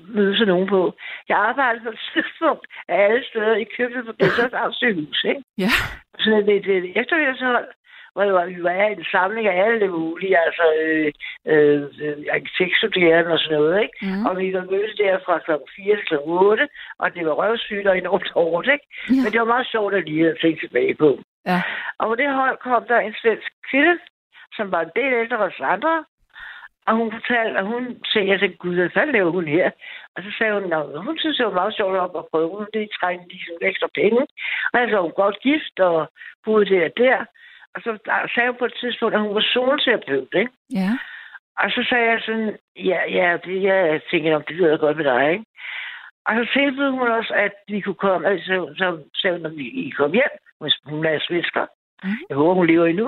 møde sig nogen på. Jeg arbejdede på et tidspunkt af alle steder i køkkenet på Gæsers sygehus, ikke? Ja. Sådan et, et, et eftermiddagshold, hvor vi var en samling af alle mulige, altså øh, øh, øh, arkitektstuderende og sådan noget, ikke? Mm. Og vi var mødt der fra kl. 4 til kl. 8, og det var røvsygt og enormt hårdt, ikke? Ja. Men det var meget sjovt at lige at tænke tilbage på. Ja. Og på det hold kom der en svensk kvinde, som var en del ældre hos andre, og hun fortalte, at hun tænkte, jeg tænkte, gud, hvad fanden laver hun her? Og så sagde hun, at hun synes, det var meget sjovt op at prøve. Hun det trængte ligesom ekstra penge. Og så var hun godt gift og boede der og der. Og så sagde hun på et tidspunkt, at hun var zoneterapeut, ikke? Ja. Og så sagde jeg sådan, ja, ja, det, jeg tænkte, om det lyder godt med dig, ikke? Og så tilbød hun også, at vi kunne komme, altså, så sagde hun, at vi I kom hjem, hvis hun er svensker. Mm. Jeg håber, hun lever endnu.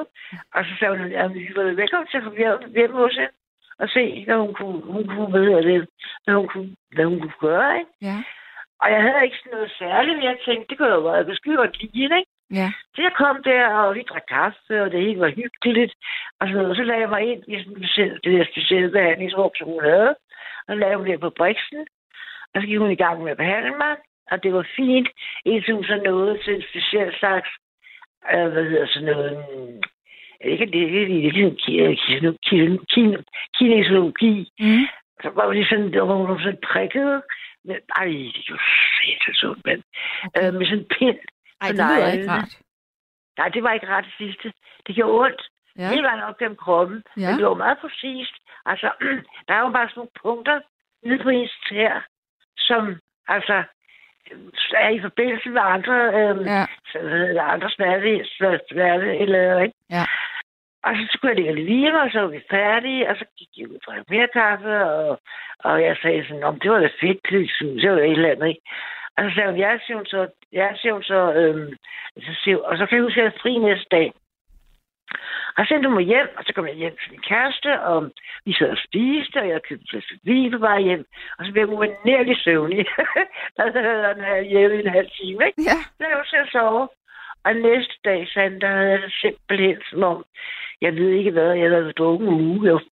Og så sagde hun, at vi var velkommen til at komme hjem, hjem hos hende og se, hvad hun kunne, hun kunne hvad det, hvad hun kunne, hvad hun kunne gøre, ikke? Ja. Og jeg havde ikke sådan noget særligt, men jeg tænkte, det kunne jo være, jeg kunne godt lide, ikke? Ja. Så jeg kom der, og vi drak kaffe, og det hele var hyggeligt. Og så, og så lagde jeg mig ind i sådan specielt- det der specielle behandlingsrum, som hun havde. Og så lagde mig der på briksen. Og så gik hun i gang med at behandle mig. Og det var fint, indtil hun så nåede til en speciel slags, øh, hvad hedder sådan noget, mm, ikke det, det, det, det, det, det, kinesiologi. Mm. Så var det sådan, der var hun sådan prikket. Men, ej, det var sindssygt sundt, men okay. øh, med sådan en pind. Ej, det lyder ikke rart. Nej, det var ikke ret sidste. Det gjorde ondt. Ja. Hele vejen op gennem kroppen. Ja. Men det var meget præcist. Altså, der er jo bare sådan nogle punkter nede på ens tær, som altså er i forbindelse med andre, øhm, Ja. det, andre smerte, smerte eller ikke? Ja. Og så skulle jeg ligge lidt hvile, og så var vi færdige, og så gik jeg ud og drak mere kaffe, og, og jeg sagde sådan, om det var da fedt, det var et eller andet, ikke? Og så sagde hun, jeg siger hun så, jeg siger hun så, øhm, så siger, og så kan jeg huske, at jeg fri næste dag. Og så sendte hun mig hjem, og så kom jeg hjem til min kæreste, og vi sad og spiste, og jeg købte en flaske vin på vej hjem. Og så blev jeg uanærligt søvnig. der havde jeg den hjemme i en halv time, ikke? Ja. Så jeg var til at sove. Og næste dag, Sand, der havde jeg det simpelthen som om, jeg ved ikke hvad, jeg havde drukket en uge. Jeg var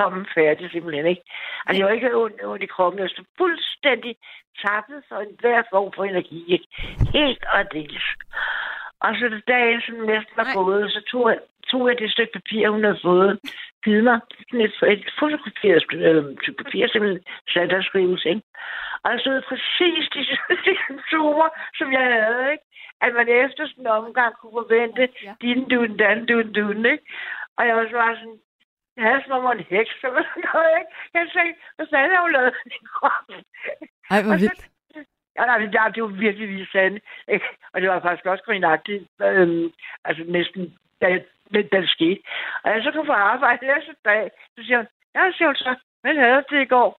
fuldkommen færdig simpelthen, ikke? Altså, jeg var ikke ondt, ondt i kroppen. Jeg var fuldstændig tappet for enhver form for energi, ikke? Helt og dels. Og så da dagen som næsten var gået, så tog jeg, tog jeg det stykke papir, hun havde fået, givet mig. Sådan et, et fotograferet øh, papir, simpelthen skrives, ikke? Og der stod præcis de, de symptomer, som jeg havde, ikke? At man efter sådan en omgang kunne forvente Ja. ja. din dun, dan, dun, dun, ikke? Og jeg var så bare sådan, jeg havde som om jeg var en heks, eller sådan noget, ikke? Jeg tænkte, hvad fanden har hun lavet i min krop? Ej, hvor så- vildt. Ja, nej, det, det var virkelig, virkelig sandt. Ikke? Og det var faktisk også grinagtigt, øhm, altså næsten, da, da, da det skete. Og jeg så kom på arbejde næste dag, så siger hun, ja, siger hun så, hvad havde du det i går?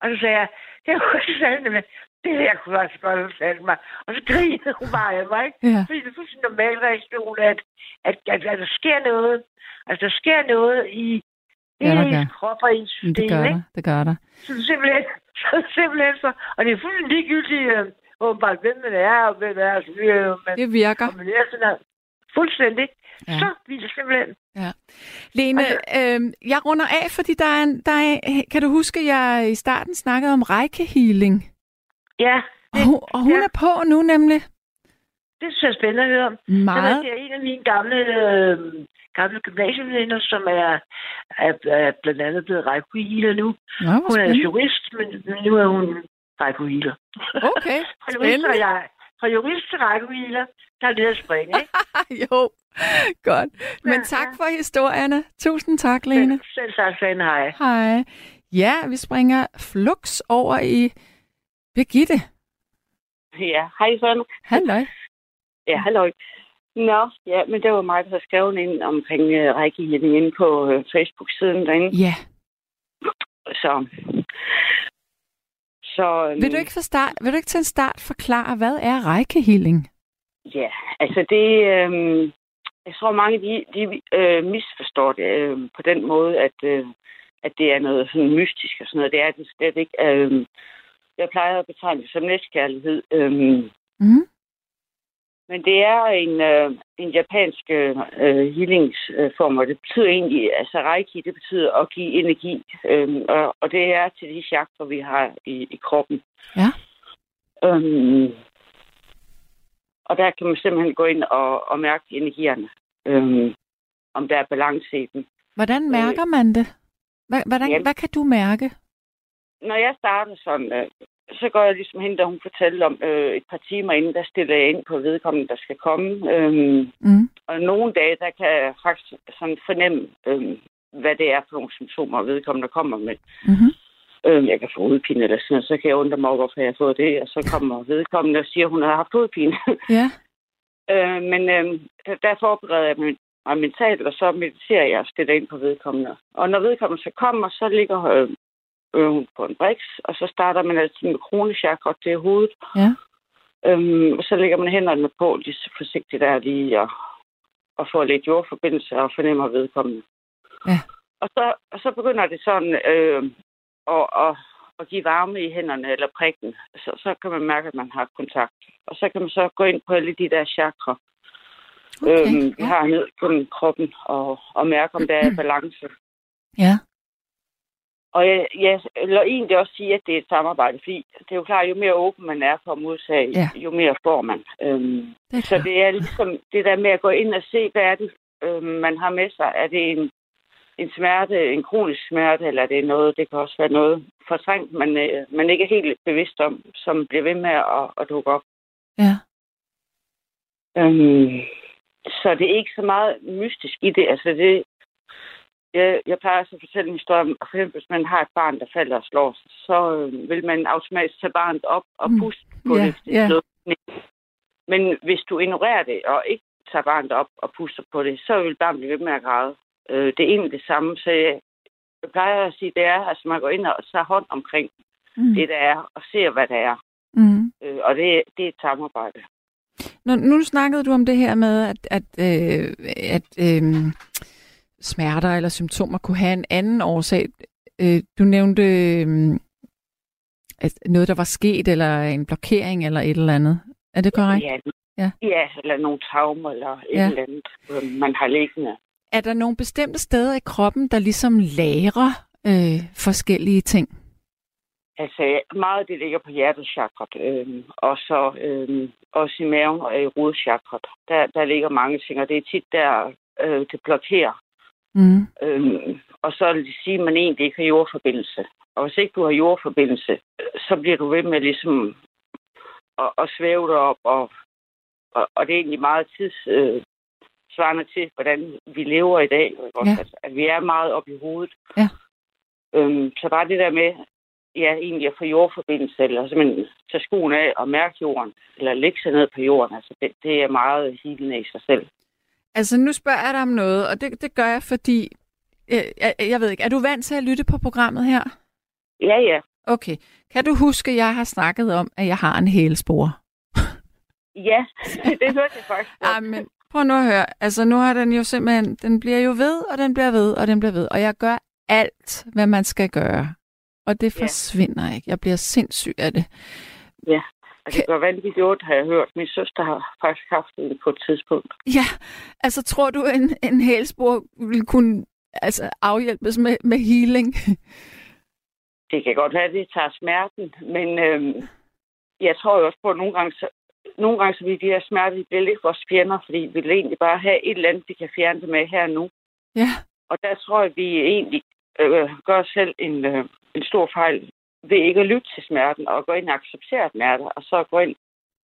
Og så sagde jeg, det var ikke sandt, men det her kunne faktisk godt have fortalt mig. Og så grinede hun bare af mig, ikke? Ja. Fordi det er fuldstændig normal reaktion, at, at, at, at, der sker noget. Altså, der sker noget i Ja, hele ens krop og ens system, Det gør ikke? der. Det gør der. Så simpelthen, så simpelthen så, og det er fuldstændig ligegyldigt, øh, åbenbart, hvem man er, og hvem man er, så videre, men, Det virker. man er sådan her, fuldstændig, Ja. ja. så vil det simpelthen, Lene, Altså- øh, jeg runder af, fordi der er, en, der er, kan du huske, jeg i starten snakkede om rækkehealing? Ja, Og hun, og hun ja. er på nu nemlig. det synes jeg er spændende at høre om. Det Meget. er en af mine gamle, øh, gamle gymnasievenner, som er, er, er blandt andet blevet rækkehealer nu. Hvor Hun er jurist, men, men nu er hun rækkehealer. Okay, Fra jurist, spændende. jeg, fra jurist til rækkehealer, der er det at springe, ikke? jo, godt. Men Ja, tak ja. for historierne. Tusind tak, Lene. Selv, selv tak, Sande, hej. Hej. Ja, vi springer flux over i Birgitte. Ja, hej Søren. Halløj. Ja, halløj. Nå, ja, men det var mig, der har skrevet ind omkring uh, rækkehealing inde på uh, Facebook-siden derinde. Ja. Så, så øhm, Vil du ikke, for start, vil du ikke til en start forklare, hvad er rækkehealing? Ja, altså det... Øh, jeg tror, mange de, de øh, misforstår det øh, på den måde, at, øh, at det er noget sådan mystisk og sådan noget. Det er det slet ikke. Øh, jeg plejer at betegne det som næstkærlighed. Øh, Mm. men det er en, øh, en japansk øh, healingsform, og det betyder egentlig, altså reiki, det betyder at give energi, øh, og, og det er til de chakra, vi har i, i kroppen. Ja. Øhm, og der kan man simpelthen gå ind og, og mærke energierne, øhm, om der er balance i dem. Hvordan mærker man det? Hvordan, Jamen. hvad kan du mærke? Når jeg starter sådan, øh, så går jeg ligesom hen, da hun fortalte om øh, et par timer inden, der stiller jeg ind på vedkommende, der skal komme. Øhm, Mm. og nogle dage, der kan jeg faktisk sådan fornemme, øhm, hvad det er for nogle symptomer, vedkommende kommer med. Mm-hmm. Øhm, jeg kan få hovedpine eller sådan noget, så kan jeg undre mig over, hvorfor jeg har fået det. Og så kommer vedkommende og siger, at hun har haft hovedpine. Ja. Øh, men øh, der, der forbereder jeg mig mig mentalt, og så mediterer jeg og stiller ind på vedkommende. Og når vedkommende så kommer, så ligger øh, øh, hun på en briks, og så starter man altid med kronechakra til hovedet. Ja. Øhm, og så lægger man hænderne på lige så forsigtigt der lige, og, og får lidt jordforbindelse og fornemmer vedkommende. Ja. Og så, og så begynder det sådan øh, at, at, at give varme i hænderne eller prikken. Så, så kan man mærke, at man har kontakt. Og så kan man så gå ind på alle de der chakra, Okay. øhm, vi ja. har ned på kroppen og, og mærke, om der er balance. ja. Og jeg, jeg eller egentlig også sige, at det er et samarbejde, fordi det er jo klart, jo mere åben man er for at modtage, Ja. jo mere får man. Øhm, Det så det er ligesom det der med at gå ind og se, hvad er det, øhm, man har med sig. Er det en, en smerte, en kronisk smerte, eller er det noget, det kan også være noget fortrængt, man, øh, man ikke er helt bevidst om, som bliver ved med at, at dukke op. Ja. Øhm, så det er ikke så meget mystisk i det. Altså det, jeg, jeg plejer så at fortælle en historie om, at for eksempel, hvis man har et barn, der falder og slår sig, så øh, vil man automatisk tage barnet op og Mm. puste på Ja, det. ned. Men hvis du ignorerer det og ikke tager barnet op og puster på det, så vil barnet blive ved med at græde. Øh, det er egentlig det samme, så jeg, jeg plejer at sige, det er, at altså, man går ind og tager hånd omkring Mm. det, der er, og ser, hvad der er. Mm. Øh, og det, det er et samarbejde. Nu, nu snakkede du om det her med, at, at, øh, at øh, smerter eller symptomer kunne have en anden årsag. Øh, du nævnte øh, at noget, der var sket, eller en blokering, eller et eller andet. Er det korrekt? Ja, Ja. ja, eller nogle traumer, eller et Ja. eller andet, man har liggende. Er der nogle bestemte steder i kroppen, der ligesom lagrer øh, forskellige ting? Altså, meget af det ligger på hjertechakret, øh, og så øh, også i maven og i rodchakret. Der, der ligger mange ting, og det er tit der, øh, det blokerer. Mm. Øh, og så vil det sige, at man egentlig ikke har jordforbindelse. Og hvis ikke du har jordforbindelse, så bliver du ved med ligesom at, at svæve derop, og, og, og det er egentlig meget tids, øh, svarende til, hvordan vi lever i dag. Ikke? Ja. Altså, at vi er meget op i hovedet. Ja. Øhm, så bare det der med, ja, egentlig at få jordforbindelse, eller simpelthen tage skoen af og mærke jorden, eller lægge sig ned på jorden, altså det, det er meget hilende i sig selv. Altså, nu spørger jeg dig om noget, og det, det gør jeg, fordi... Øh, jeg, jeg ved ikke, er du vant til at lytte på programmet her? Ja, ja. Okay. Kan du huske, at jeg har snakket om, at jeg har en hælspor? Ja, det hørte jeg faktisk. Ja, men prøv nu at høre. Altså, nu har den jo simpelthen... Den bliver jo ved, og den bliver ved, og den bliver ved. Og jeg gør alt, hvad man skal gøre. Og det Ja. forsvinder ikke. Jeg bliver sindssyg af det. Og det går vanvittigt ondt, har jeg hørt. Min søster har faktisk haft det på et tidspunkt. Ja, altså tror du, en, en hælspor vil kunne altså, afhjælpes med, med healing? Det kan godt være, at det tager smerten, men øhm, jeg tror jo også på, at nogle gange, så, nogle gange så vil de her smerter, de bliver lidt vores fjender, fordi vi vil egentlig bare have et eller andet, vi kan fjerne det med her nu. Ja. Og der tror jeg, at vi egentlig øh, gør os selv en, øh, en stor fejl ved ikke at lytte til smerten og gå ind og acceptere smerter, og så gå ind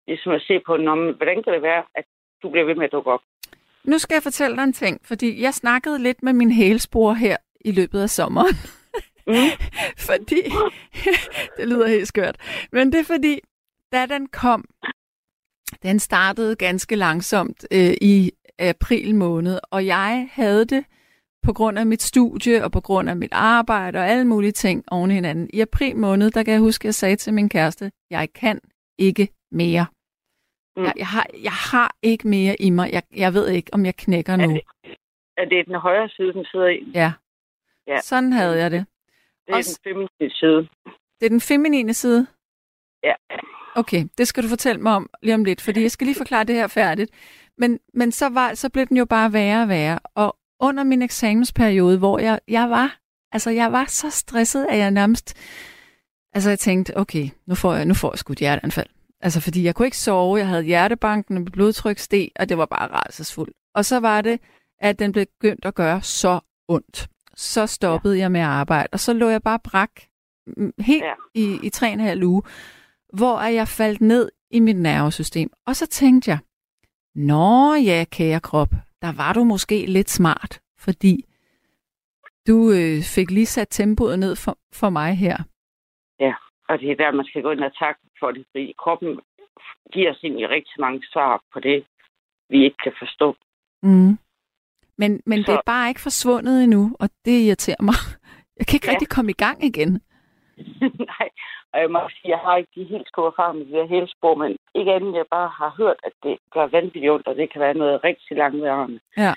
ligesom at se på, Nå, men hvordan kan det være, at du bliver ved med at dukke op? Nu skal jeg fortælle dig en ting, fordi jeg snakkede lidt med min hælspor her i løbet af sommeren. Mm. fordi, det lyder helt skørt, men det er fordi, da den kom, den startede ganske langsomt øh, i april måned, og jeg havde det på grund af mit studie og på grund af mit arbejde og alle mulige ting oven i hinanden. I april måned, der kan jeg huske, at jeg sagde til min kæreste, jeg kan ikke mere. Mm. Jeg, jeg, har, jeg har ikke mere i mig. Jeg, jeg ved ikke, om jeg knækker Er nu. det, er det den højre side, den sidder i? Ja. Ja. Sådan havde jeg det. Det er Også- den feminine side. Det er den feminine side. Ja. Okay, det skal du fortælle mig om lige om lidt, fordi jeg skal lige forklare det her færdigt. Men, men så, var, så blev den jo bare værre og værre. Og under min eksamensperiode, hvor jeg, jeg var, altså jeg var så stresset, at jeg nærmest, altså jeg tænkte, okay, nu får jeg, nu får jeg sgu et hjerteanfald. Altså fordi jeg kunne ikke sove, jeg havde hjertebanken, og mit blodtryk steg, og det var bare rædselsfuldt. Og så var det, at den blev begyndt at gøre så ondt. Så stoppede ja. jeg med at arbejde, og så lå jeg bare brak mm, helt Ja. i, i tre og en halv uge, hvor jeg faldt ned i mit nervesystem. Og så tænkte jeg, Nå ja, kære krop, der var du måske lidt smart, fordi du øh, fik lige sat tempoet ned for, for mig her. Og det er der, man skal gå ind og takke for det, fordi kroppen giver os egentlig rigtig mange svar på det, vi ikke kan forstå. Mm. Men, men det Så- er bare ikke forsvundet endnu, og det irriterer mig. Jeg kan ikke Ja. rigtig komme i gang igen. Nej, og jeg må sige, jeg har ikke de helt store erfaringer med de her hælspor, men ikke andet, jeg bare har hørt, at det gør vanvittigt ondt, og det kan være noget rigtig langværende. Ja.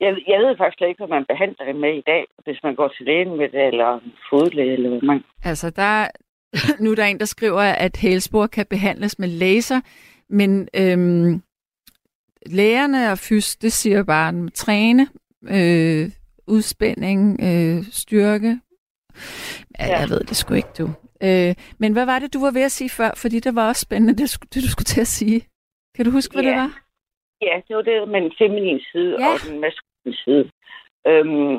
Jeg, jeg ved faktisk ikke, hvad man behandler det med i dag, hvis man går til lægen med det, eller en fodlæge, eller hvad man... Altså, der, nu er der en, der skriver, at hælspor kan behandles med laser, men øhm, lægerne og fys, det siger bare, at træne, øh, udspænding, øh, styrke. Ja, Ja. Jeg ved det sgu ikke, du. Øh, men hvad var det, du var ved at sige før? Fordi det var også spændende, det, det du skulle til at sige. Kan du huske, hvad Ja. det var? Ja, det var det med den feminine side Ja. ja. og den maskuline side. Øhm,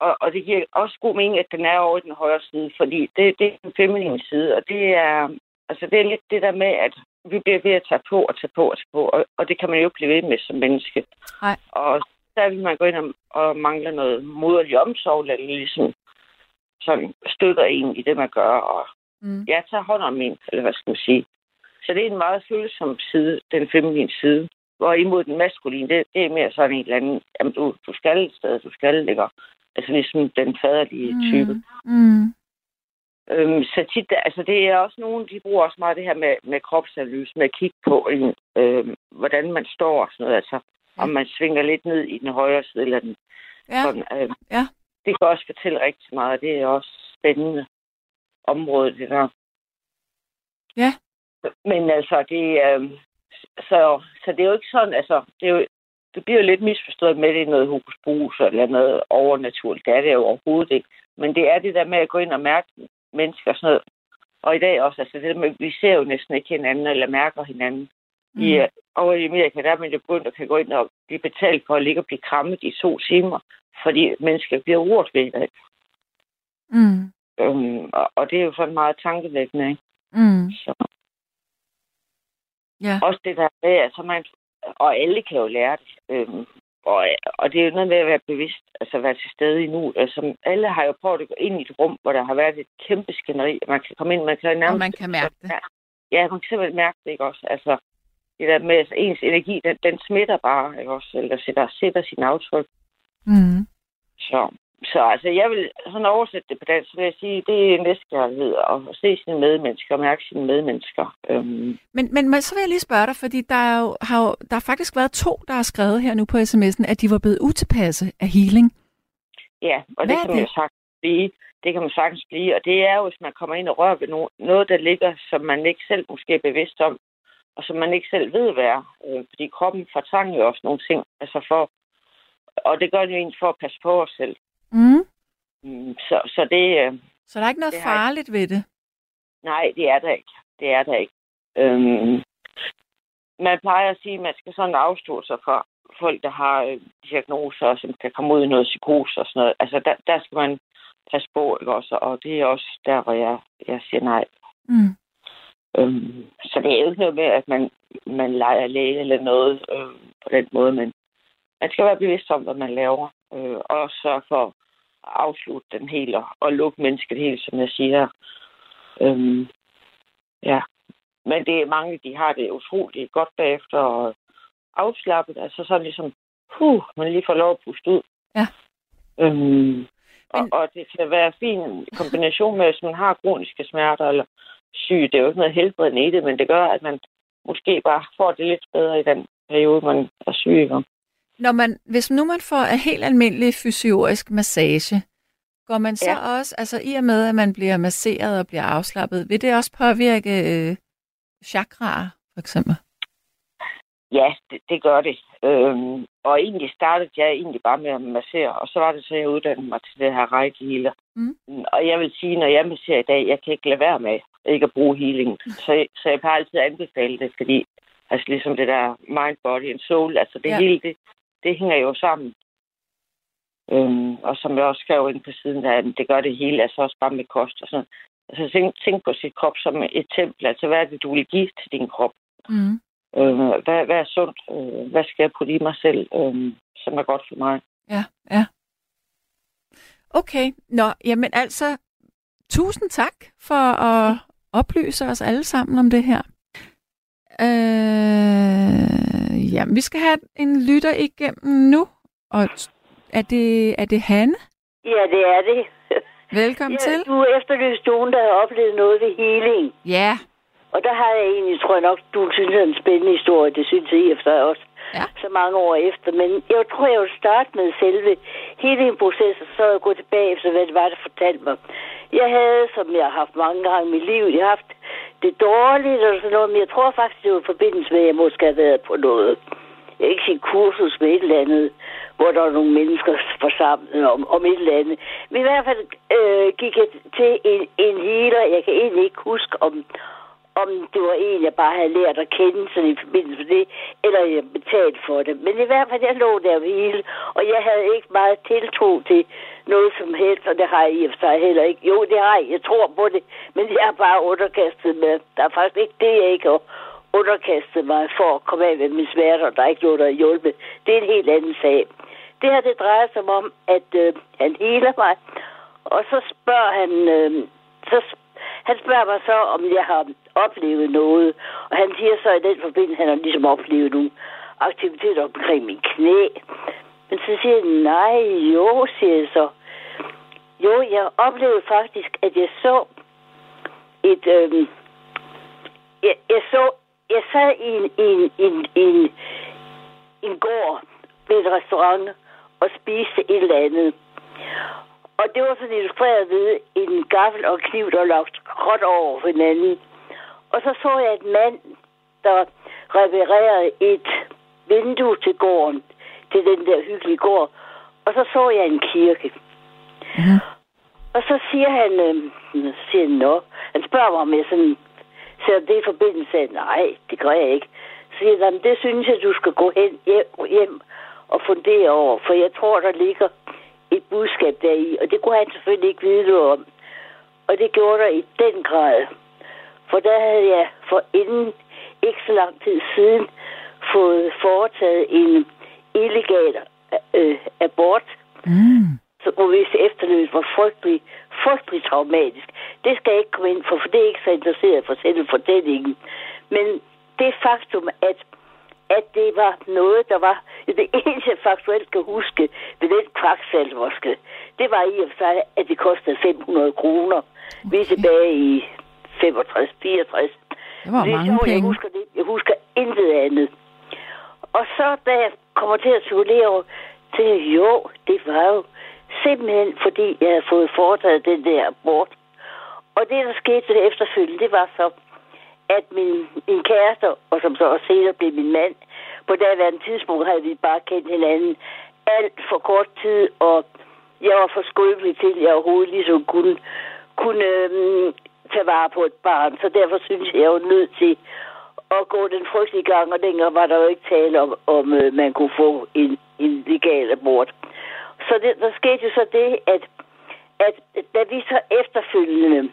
og, og det giver også god mening, at den er over i den højre side, fordi det, det er den feminine side, og det er, altså det er lidt det der med, at vi bliver ved at tage på og tage på og tage på, og, og det kan man jo ikke blive ved med som menneske. Nej. Og der vil man gå ind og, og mangle noget moderlig omsorg, eller ligesom sådan støtter en i det, man gør, og Mm. jeg tager hånd om en, eller hvad skal man sige. Så det er en meget følsom side, den feminine side. Hvorimod den maskuline, det, det er mere sådan en eller anden, jamen du, du skal et sted, du skal ligge. Altså ligesom den faderlige type. Mm. Øhm, så tit, altså det er også nogen, de bruger også meget det her med, med kropsanalyse, med at kigge på, en, øhm, hvordan man står og sådan noget. Altså, om man svinger lidt ned i den højre side eller den Ja. sådan. Øh, Ja. Det kan også fortælle rigtig meget, det er også spændende område, det der. Ja. Men altså, det, øh, så, så det er jo ikke sådan, altså, det, er jo, det bliver jo lidt misforstået med, at det er noget hokus pokus eller noget overnaturligt. Det er det jo overhovedet ikke. Men det er det der med at gå ind og mærke mennesker og sådan noget. Og i dag også, altså det der med, vi ser jo næsten ikke hinanden eller mærker hinanden. Mm. I, over i Amerika, der er man jo begyndt at kan gå ind og blive betalt for at ligge og blive krammet i to timer, fordi mennesker bliver ved det. Mm. Øhm, og, og det er jo sådan meget tankevækkende, ikke? Mm. Så. Ja. Også det der med, altså man, og alle kan jo lære det. Øhm, og, og det er jo noget med at være bevidst, altså være til stede i nu. Altså, alle har jo prøvet at gå ind i et rum, hvor der har været et kæmpe skænderi. Man kan komme ind, man kan nærmest... Og man kan mærke det. Ja, man kan simpelthen mærke det, ikke også? Altså, det der med, at ens energi, den, den smitter bare, ikke også? Eller sætter, sætter sin aftryk. Mm. Så, så altså, jeg vil sådan oversætte det på dansk, så vil jeg sige, det er næstekærlighed at se sine medmennesker og mærke sine medmennesker. Øhm, Men, men, men så vil jeg lige spørge dig, fordi der, er jo, har jo, der har faktisk været to, der har skrevet her nu på sms'en, at de var blevet utilpasse af healing. ja, og Hvad det kan man det? jo sagtens blive. Det kan man sagtens blive, og det er jo, hvis man kommer ind og rører ved no- noget, der ligger, som man ikke selv måske er bevidst om, og som man ikke selv ved hvad er. Øh, fordi kroppen fortrænger jo også nogle ting, altså for, og det gør jo egentlig for at passe på os selv. Mm. Mm, Så, så det, øh, Så der er ikke noget farligt ved det. Nej, det er der ikke. Det er der ikke. Øhm, man plejer at sige, at man skal sådan afstå sig fra folk, der har øh, diagnoser, som kan komme ud i noget psykose og sådan noget. Altså, der, der skal man passe på, ikke også? Og det er også der, hvor jeg, jeg siger nej. Mm. Øhm, så det er jo ikke noget med, at man, man leger læge eller noget øh, på den måde, men man skal være bevidst om, hvad man laver. Øh, og sørge for at afslutte den helt og, og lukke mennesket helt, som jeg siger. Øhm, ja. Men det er mange, de har det utroligt godt bagefter og afslappet. Altså sådan ligesom, huh, man lige får lov at puste ud. Ja. Øhm, og, Men- og det kan være fin en kombination med, hvis man har kroniske smerter eller syg. Det er jo ikke noget helbredende i det, men det gør, at man måske bare får det lidt bedre i den periode, man er syg. Ikke? Når man, hvis nu man får en helt almindelig fysiorisk massage, går man så Ja. også, altså i og med, at man bliver masseret og bliver afslappet, vil det også påvirke øh, chakraer, for eksempel? Ja, det, det gør det. Øhm, og egentlig startede jeg egentlig bare med at massere, og så var det så, jeg uddannede mig til det her reiki healer. Mm. Og jeg vil sige, når jeg masserer i dag, jeg kan ikke lade være med ikke at bruge healing. Så, så jeg kan altid anbefale det, fordi altså ligesom det der mind, body and soul, altså det ja. hele, det, det hænger jo sammen. Øhm, og som jeg også skrev ind på siden, der, at det gør det hele, altså også bare med kost og sådan Altså tænk, tænk på sit krop som et tempel. Altså hvad er det, du vil give til din krop? Mm. Øh, hvad, hvad er sundt? Øh, hvad skal jeg putte i mig selv, øh, som er godt for mig? Ja, ja. Okay, nå, jamen altså, tusind tak for at oplyse os alle sammen om det her. Øh, jamen, vi skal have en lytter igennem nu, og er det, er det Hanne? Ja, det er det. Velkommen Ja, til. du efterlyste nogen, der har oplevet noget ved healing. Ja, Og der har jeg egentlig, tror jeg nok, du synes, er en spændende historie. Det synes jeg sig også. Ja. Så mange år efter. Men jeg tror, jeg vil starte med selve hele processen så jeg gå tilbage efter, hvad det var, der fortalte mig. Jeg havde, som jeg har haft mange gange i mit liv, jeg har haft det dårligt og sådan noget, men jeg tror faktisk, det var i forbindelse med, at jeg måske har været på noget. Jeg ikke sige kursus med et eller andet, hvor der var nogle mennesker forsamlet om, om et eller andet. Men i hvert fald øh, gik jeg til en, en healer. Jeg kan egentlig ikke huske, om, om det var en, jeg bare havde lært at kende sådan i forbindelse med det, eller jeg betalte for det. Men i hvert fald, jeg lå der ved hele, og jeg havde ikke meget tiltro til noget som helst, og det har jeg i og for sig heller ikke. Jo, det har jeg, jeg tror på det, men jeg er bare underkastet med. Der er faktisk ikke det, jeg ikke har underkastet mig for at komme af med min smerter, og der er ikke noget, der har hjulpet. Det er en helt anden sag. Det her, det drejer sig om, at øh, han heler mig, og så spørger han, øh, så spørger han spørger mig så, om jeg har oplevet noget. Og han siger så i den forbindelse, han har ligesom oplevet nogle aktiviteter omkring min knæ. Men så siger jeg, nej, jo, siger jeg så. Jo, jeg oplevede faktisk, at jeg så et... Øhm, jeg, jeg så... Jeg sad i en, i en, i en, i en, en gård ved et restaurant og spiste et eller andet. Og det var sådan illustreret ved en gaffel og kniv, der lagt råt over for hinanden. Og så så jeg en mand, der reparerede et vindue til gården, til den der hyggelige gård. Og så så jeg en kirke. Mm. Og så siger han, øh, siger han, Nå. han spørger mig, om jeg sådan ser det i forbindelse. Nej, det gør jeg ikke. Så siger han, det synes jeg, du skal gå hen hjem, hjem og fundere over, for jeg tror, der ligger et budskab deri, og det kunne han selvfølgelig ikke vide noget om. Og det gjorde der i den grad. For der havde jeg for inden ikke så lang tid siden fået foretaget en illegal øh, abort. Mm. Så hvis efterløbet var frygtelig, frygtelig traumatisk. Det skal jeg ikke komme ind for, for det er ikke så interesseret for selve fortællingen. Men det faktum, at at det var noget, der var... Det eneste, jeg faktuelt kan huske ved den kvaksalvorske, det var i og for sig, at det kostede 500 kroner. Okay. Vi er tilbage i 65, 64. Det var det mange sjovt, penge. Jeg husker, det. jeg husker intet andet. Og så, da jeg kommer til at over, til jo, det var jo simpelthen, fordi jeg havde fået foretaget den der abort. Og det, der skete efterfølgende, det var så, at min, min kæreste, og som så også senere blev min mand, på daværende tidspunkt havde vi bare kendt hinanden alt for kort tid, og jeg var for skrøbelig til, at jeg overhovedet ligesom kunne, kunne øhm, tage vare på et barn. Så derfor synes jeg, jeg var nødt til at gå den frygtelige gang, og dengang var der jo ikke tale om, om øh, man kunne få en, en legal abort. Så det, der skete jo så det, at, at da vi så efterfølgende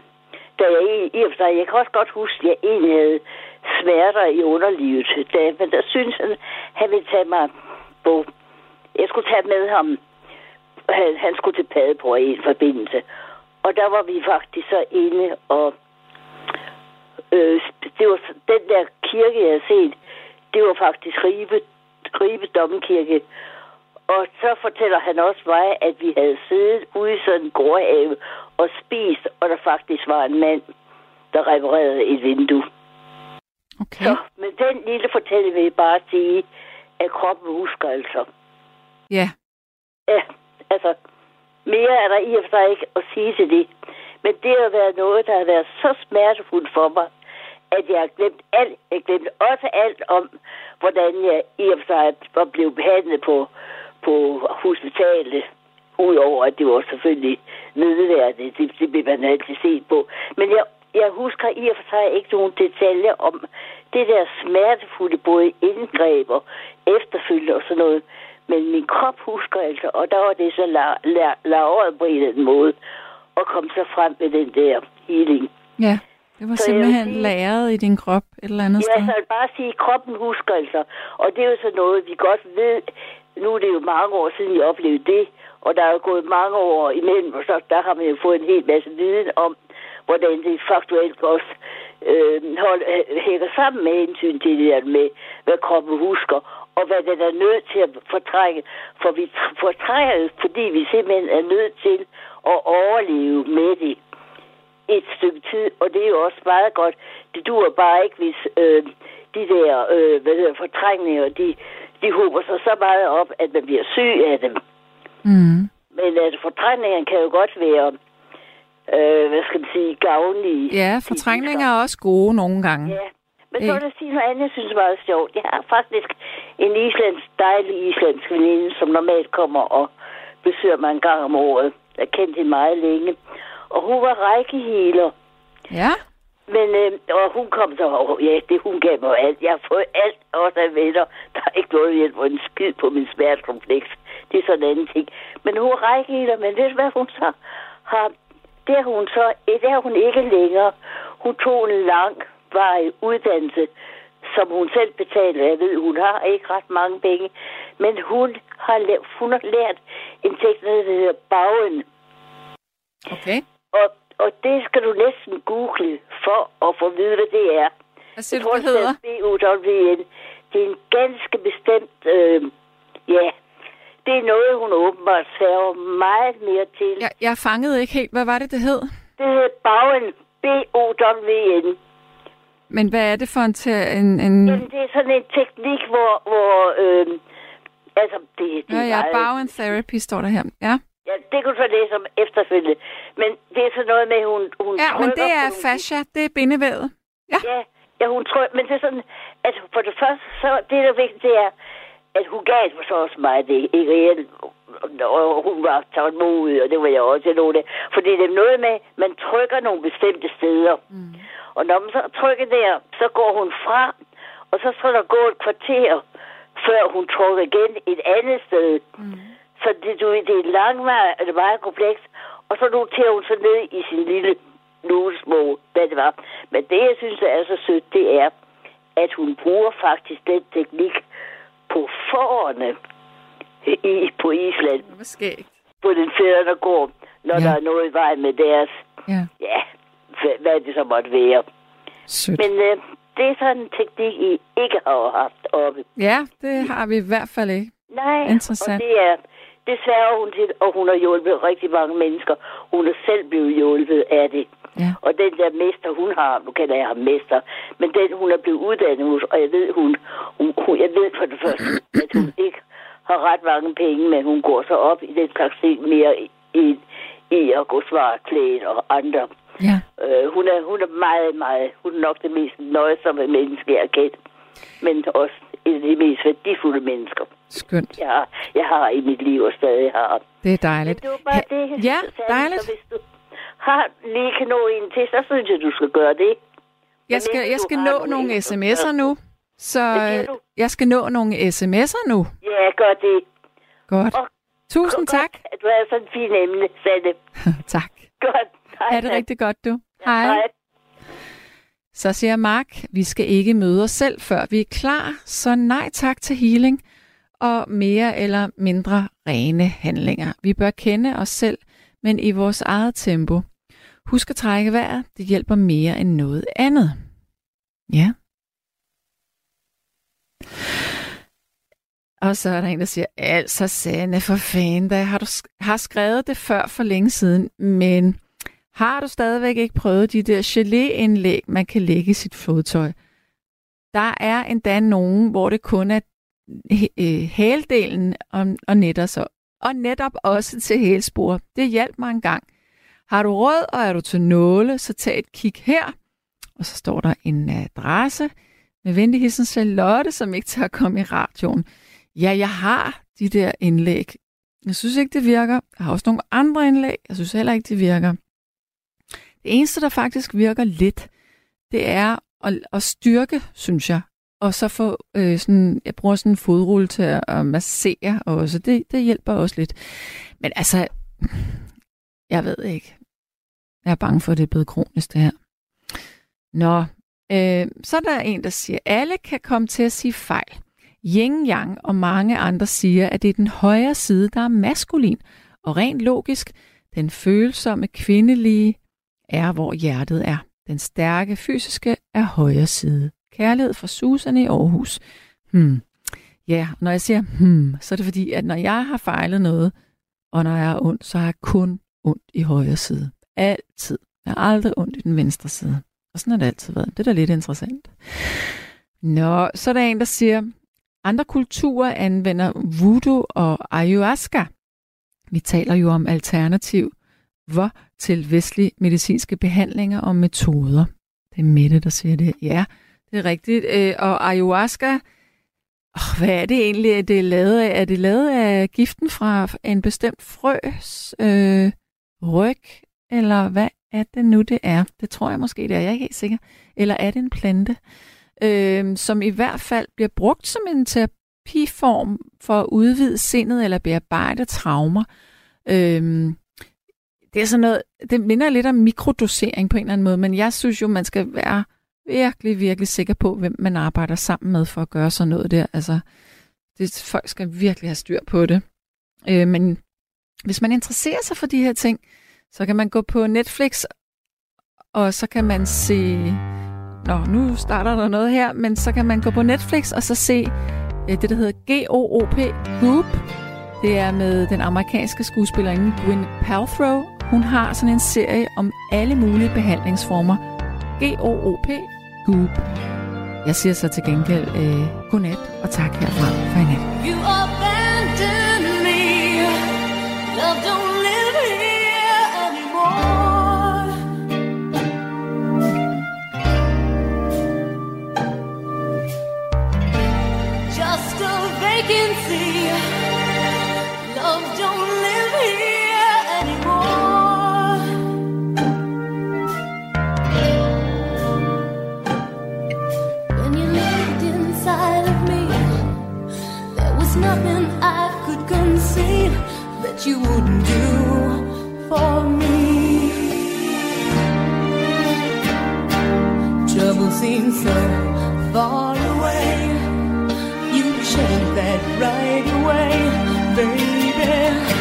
da jeg i, og for sig, jeg kan også godt huske, at jeg egentlig havde smerter i underlivet, da, men der synes han, han ville tage mig på, jeg skulle tage med ham, han, han skulle til Padebro i en forbindelse. Og der var vi faktisk så inde, og øh, det var den der kirke, jeg havde set, det var faktisk Ribe, Ribe Domkirke. Og så fortæller han også mig, at vi havde siddet ude i sådan en gårdhave og spist, og der faktisk var en mand, der reparerede et vindue. Okay. Så med den lille fortælling vil jeg bare sige, at kroppen husker altså. Ja. Ja, altså, mere er der i og for sig ikke at sige til det. Men det har været noget, der har været så smertefuldt for mig, at jeg har glemt alt. Jeg glemte også alt om, hvordan jeg i og for sig var blevet behandlet på, på hospitalet. Udover at det var selvfølgelig nedværdigt. Det, det blev man altid set på. Men jeg, jeg husker i og for sig ikke nogen detaljer om det der smertefulde både indgreb og efterfølgende og sådan noget. Men min krop husker altså, og der var det så lavret på en eller anden måde, og kom så frem med den der healing. Ja, det var så simpelthen sige, læret i din krop et eller andet ja, sted. Ja, så bare sige, at kroppen husker altså. Og det er jo så noget, vi godt ved. Nu er det jo mange år siden, jeg oplevede det. Og der er jo gået mange år imellem, og så der har man jo fået en hel masse viden om, hvordan det faktuelt også øh, hold, hænger sammen med hensyn til det der med, hvad kroppen husker, og hvad den er nødt til at fortrænge. For vi fortrænger det, fordi vi simpelthen er nødt til at overleve med det et stykke tid, og det er jo også meget godt. Det duer bare ikke, hvis øh, de der øh, hvad hedder, fortrængninger, de, de hober sig så meget op, at man bliver syg af dem. Mm. Men at fortrængningen kan jo godt være, øh, hvad skal man sige, gavnlige. Ja, fortrængninger er også gode nogle gange. Ja, men så vil jeg sige noget andet, jeg synes er meget sjovt. Jeg har faktisk en islandsk, dejlig islandsk veninde, som normalt kommer og besøger mig en gang om året. Jeg har kendt hende meget længe. Og hun var rækkehealer. Ja. Men, øh, og hun kom så, og ja, det hun gav mig alt. Jeg har fået alt, også af venner. Der er ikke noget hjælp en skid på min smertekompleks. Det er sådan en anden ting. Men hun er rækkehealer, men ved du hvad hun så har? Det er hun så, det er hun ikke længere. Hun tog en lang vej uddannelse som hun selv betaler. Jeg ved, hun har ikke ret mange penge, men hun har, lavet, hun har lært en teknik, der hedder Bagen. Okay. Og, og det skal du næsten google for at få at vide, hvad det er. Hvad siger du, det hedder? Det er en ganske bestemt... Øh, ja, det er noget, hun åbenbart færger meget mere til. Jeg, jeg fangede ikke helt. Hvad var det, det hed? Det hedder Bagen. B-O-W-N. Men hvad er det for en... En, en... Jamen, det er sådan en teknik, hvor... hvor øh, altså, det, det Ja, ja, meget- Bowen Therapy står der her. Ja, Ja, det kan du så læse om efterfølgende. Men det er sådan noget med, hun, hun ja men det er fascia. Det er bindevævet. Ja, ja hun tror, men det er sådan, at for det første, så det der er vigtigt, det er, at hun gav mig så også mig det, ikke reelt. Og hun var tålmodig, og det var jeg også lå det. Fordi det er noget med, man trykker nogle bestemte steder. Mm. Og når man så trykker der, så går hun fra, og så skal der gå et kvarter, før hun trykker igen et andet sted. Mm. Så det, du, det er langvej, og det er meget komplekst. Og så noterer hun så ned i sin lille notesbog, hvad det var. Men det, jeg synes, der er så sødt, det er, at hun bruger faktisk den teknik på forerne i, på Island, Hvad skægt. på den fædre, der går, når Ja. der er noget i vej med deres, Ja, ja, hvad, hvad det så måtte være. sødt. Men øh, det er sådan en teknik, I ikke har haft oppe. Ja, det har vi i hvert fald ikke. Nej, Interessant. og det er, det sværger hun til, og hun har hjulpet rigtig mange mennesker. Hun er selv blevet hjulpet af det. Ja. Og den der mester, hun har, nu kalder jeg ham mester, men den, hun er blevet uddannet hos, og jeg ved, hun, hun, hun jeg ved for det første, at hun ikke har ret mange penge, men hun går så op i den slags ting mere i, i, i at gå svarklædt og andre. Ja, Øh, hun, er, hun er meget, meget, hun er nok det mest nøjsomme menneske, jeg kendt. Men også en af de mest værdifulde mennesker, skønt. jeg har, jeg har i mit liv og stadig har. Det er dejligt. Men det var bare det, Ja, sagde, dejligt. Så hvis du har lige kan nå en til, så synes jeg, du skal gøre det. Jeg skal, jeg skal nå nogle sms'er nu. Så jeg skal nå nogle sms'er nu. Ja, gør det. Godt. Og- Tusind tak. Godt, at du er sådan en fin emne, Sande. Tak. Godt. Hej, Er det tak. rigtig godt, du? Hej. Hej. Så siger Mark, vi skal ikke møde os selv, før vi er klar, så nej tak til healing og mere eller mindre rene handlinger. Vi bør kende os selv, men i vores eget tempo. Husk at trække vejret, det hjælper mere end noget andet. Ja. Og så er der en, der siger, altså Sanne, for fanden da, har du sk- har skrevet det før for længe siden, men har du stadigvæk ikke prøvet de der gelé-indlæg, man kan lægge i sit fodtøj? Der er endda nogen, hvor det kun er øh, hældelen og, og, netop, så, og netop også til hælspor. Det hjalp mig en gang. Har du råd, og er du til nåle, så tag et kig her. Og så står der en adresse med venlig hilsen Charlotte, som ikke tager at komme i radioen. Ja, jeg har de der indlæg. Jeg synes ikke, det virker. Jeg har også nogle andre indlæg. Jeg synes heller ikke, det virker. Det eneste, der faktisk virker lidt, det er at, at styrke, synes jeg. Og så få øh, sådan, jeg bruger sådan en fodrulle til at, at massere også. Det, det hjælper også lidt. Men altså, jeg ved ikke. Jeg er bange for, at det er blevet kronisk, det her. Nå, øh, så er der en, der siger, at alle kan komme til at sige fejl. Yin Yang og mange andre siger, at det er den højre side, der er maskulin. Og rent logisk, den følsomme kvindelige er, hvor hjertet er. Den stærke fysiske er højre side. Kærlighed fra Susan i Aarhus. Hmm. Ja, når jeg siger hmm, så er det fordi, at når jeg har fejlet noget, og når jeg er ondt, så har jeg kun ondt i højre side. Altid. Jeg har aldrig ondt i den venstre side. Og sådan har det altid været. Det er da lidt interessant. Nå, så er der en, der siger, andre kulturer anvender voodoo og ayahuasca. Vi taler jo om alternativ hvor til vestlige medicinske behandlinger og metoder. Det er Mette, der siger det. Ja, det er rigtigt. Øh, og ayahuasca, oh, hvad er det egentlig, det er lavet af? Er det lavet af giften fra en bestemt frøs øh, ryg? Eller hvad er det nu, det er? Det tror jeg måske, det er. Jeg er ikke helt sikker. Eller er det en plante? Øh, som i hvert fald bliver brugt som en terapiform for at udvide sindet eller bearbejde traumer. Øh, det er sådan noget, det minder lidt om mikrodosering på en eller anden måde, men jeg synes jo, man skal være virkelig, virkelig sikker på, hvem man arbejder sammen med for at gøre sådan noget der. Altså, det, folk skal virkelig have styr på det. Øh, men hvis man interesserer sig for de her ting, så kan man gå på Netflix, og så kan man se... Nå, nu starter der noget her, men så kan man gå på Netflix og så se øh, det, der hedder GOOP, Goop. Det er med den amerikanske skuespillerinde Gwyneth Paltrow. Hun har sådan en serie om alle mulige behandlingsformer. GOOP, Goop. Jeg siger så til gengæld øh, godnat og tak herfra for i nat. You seems so far away. You changed that right away, baby.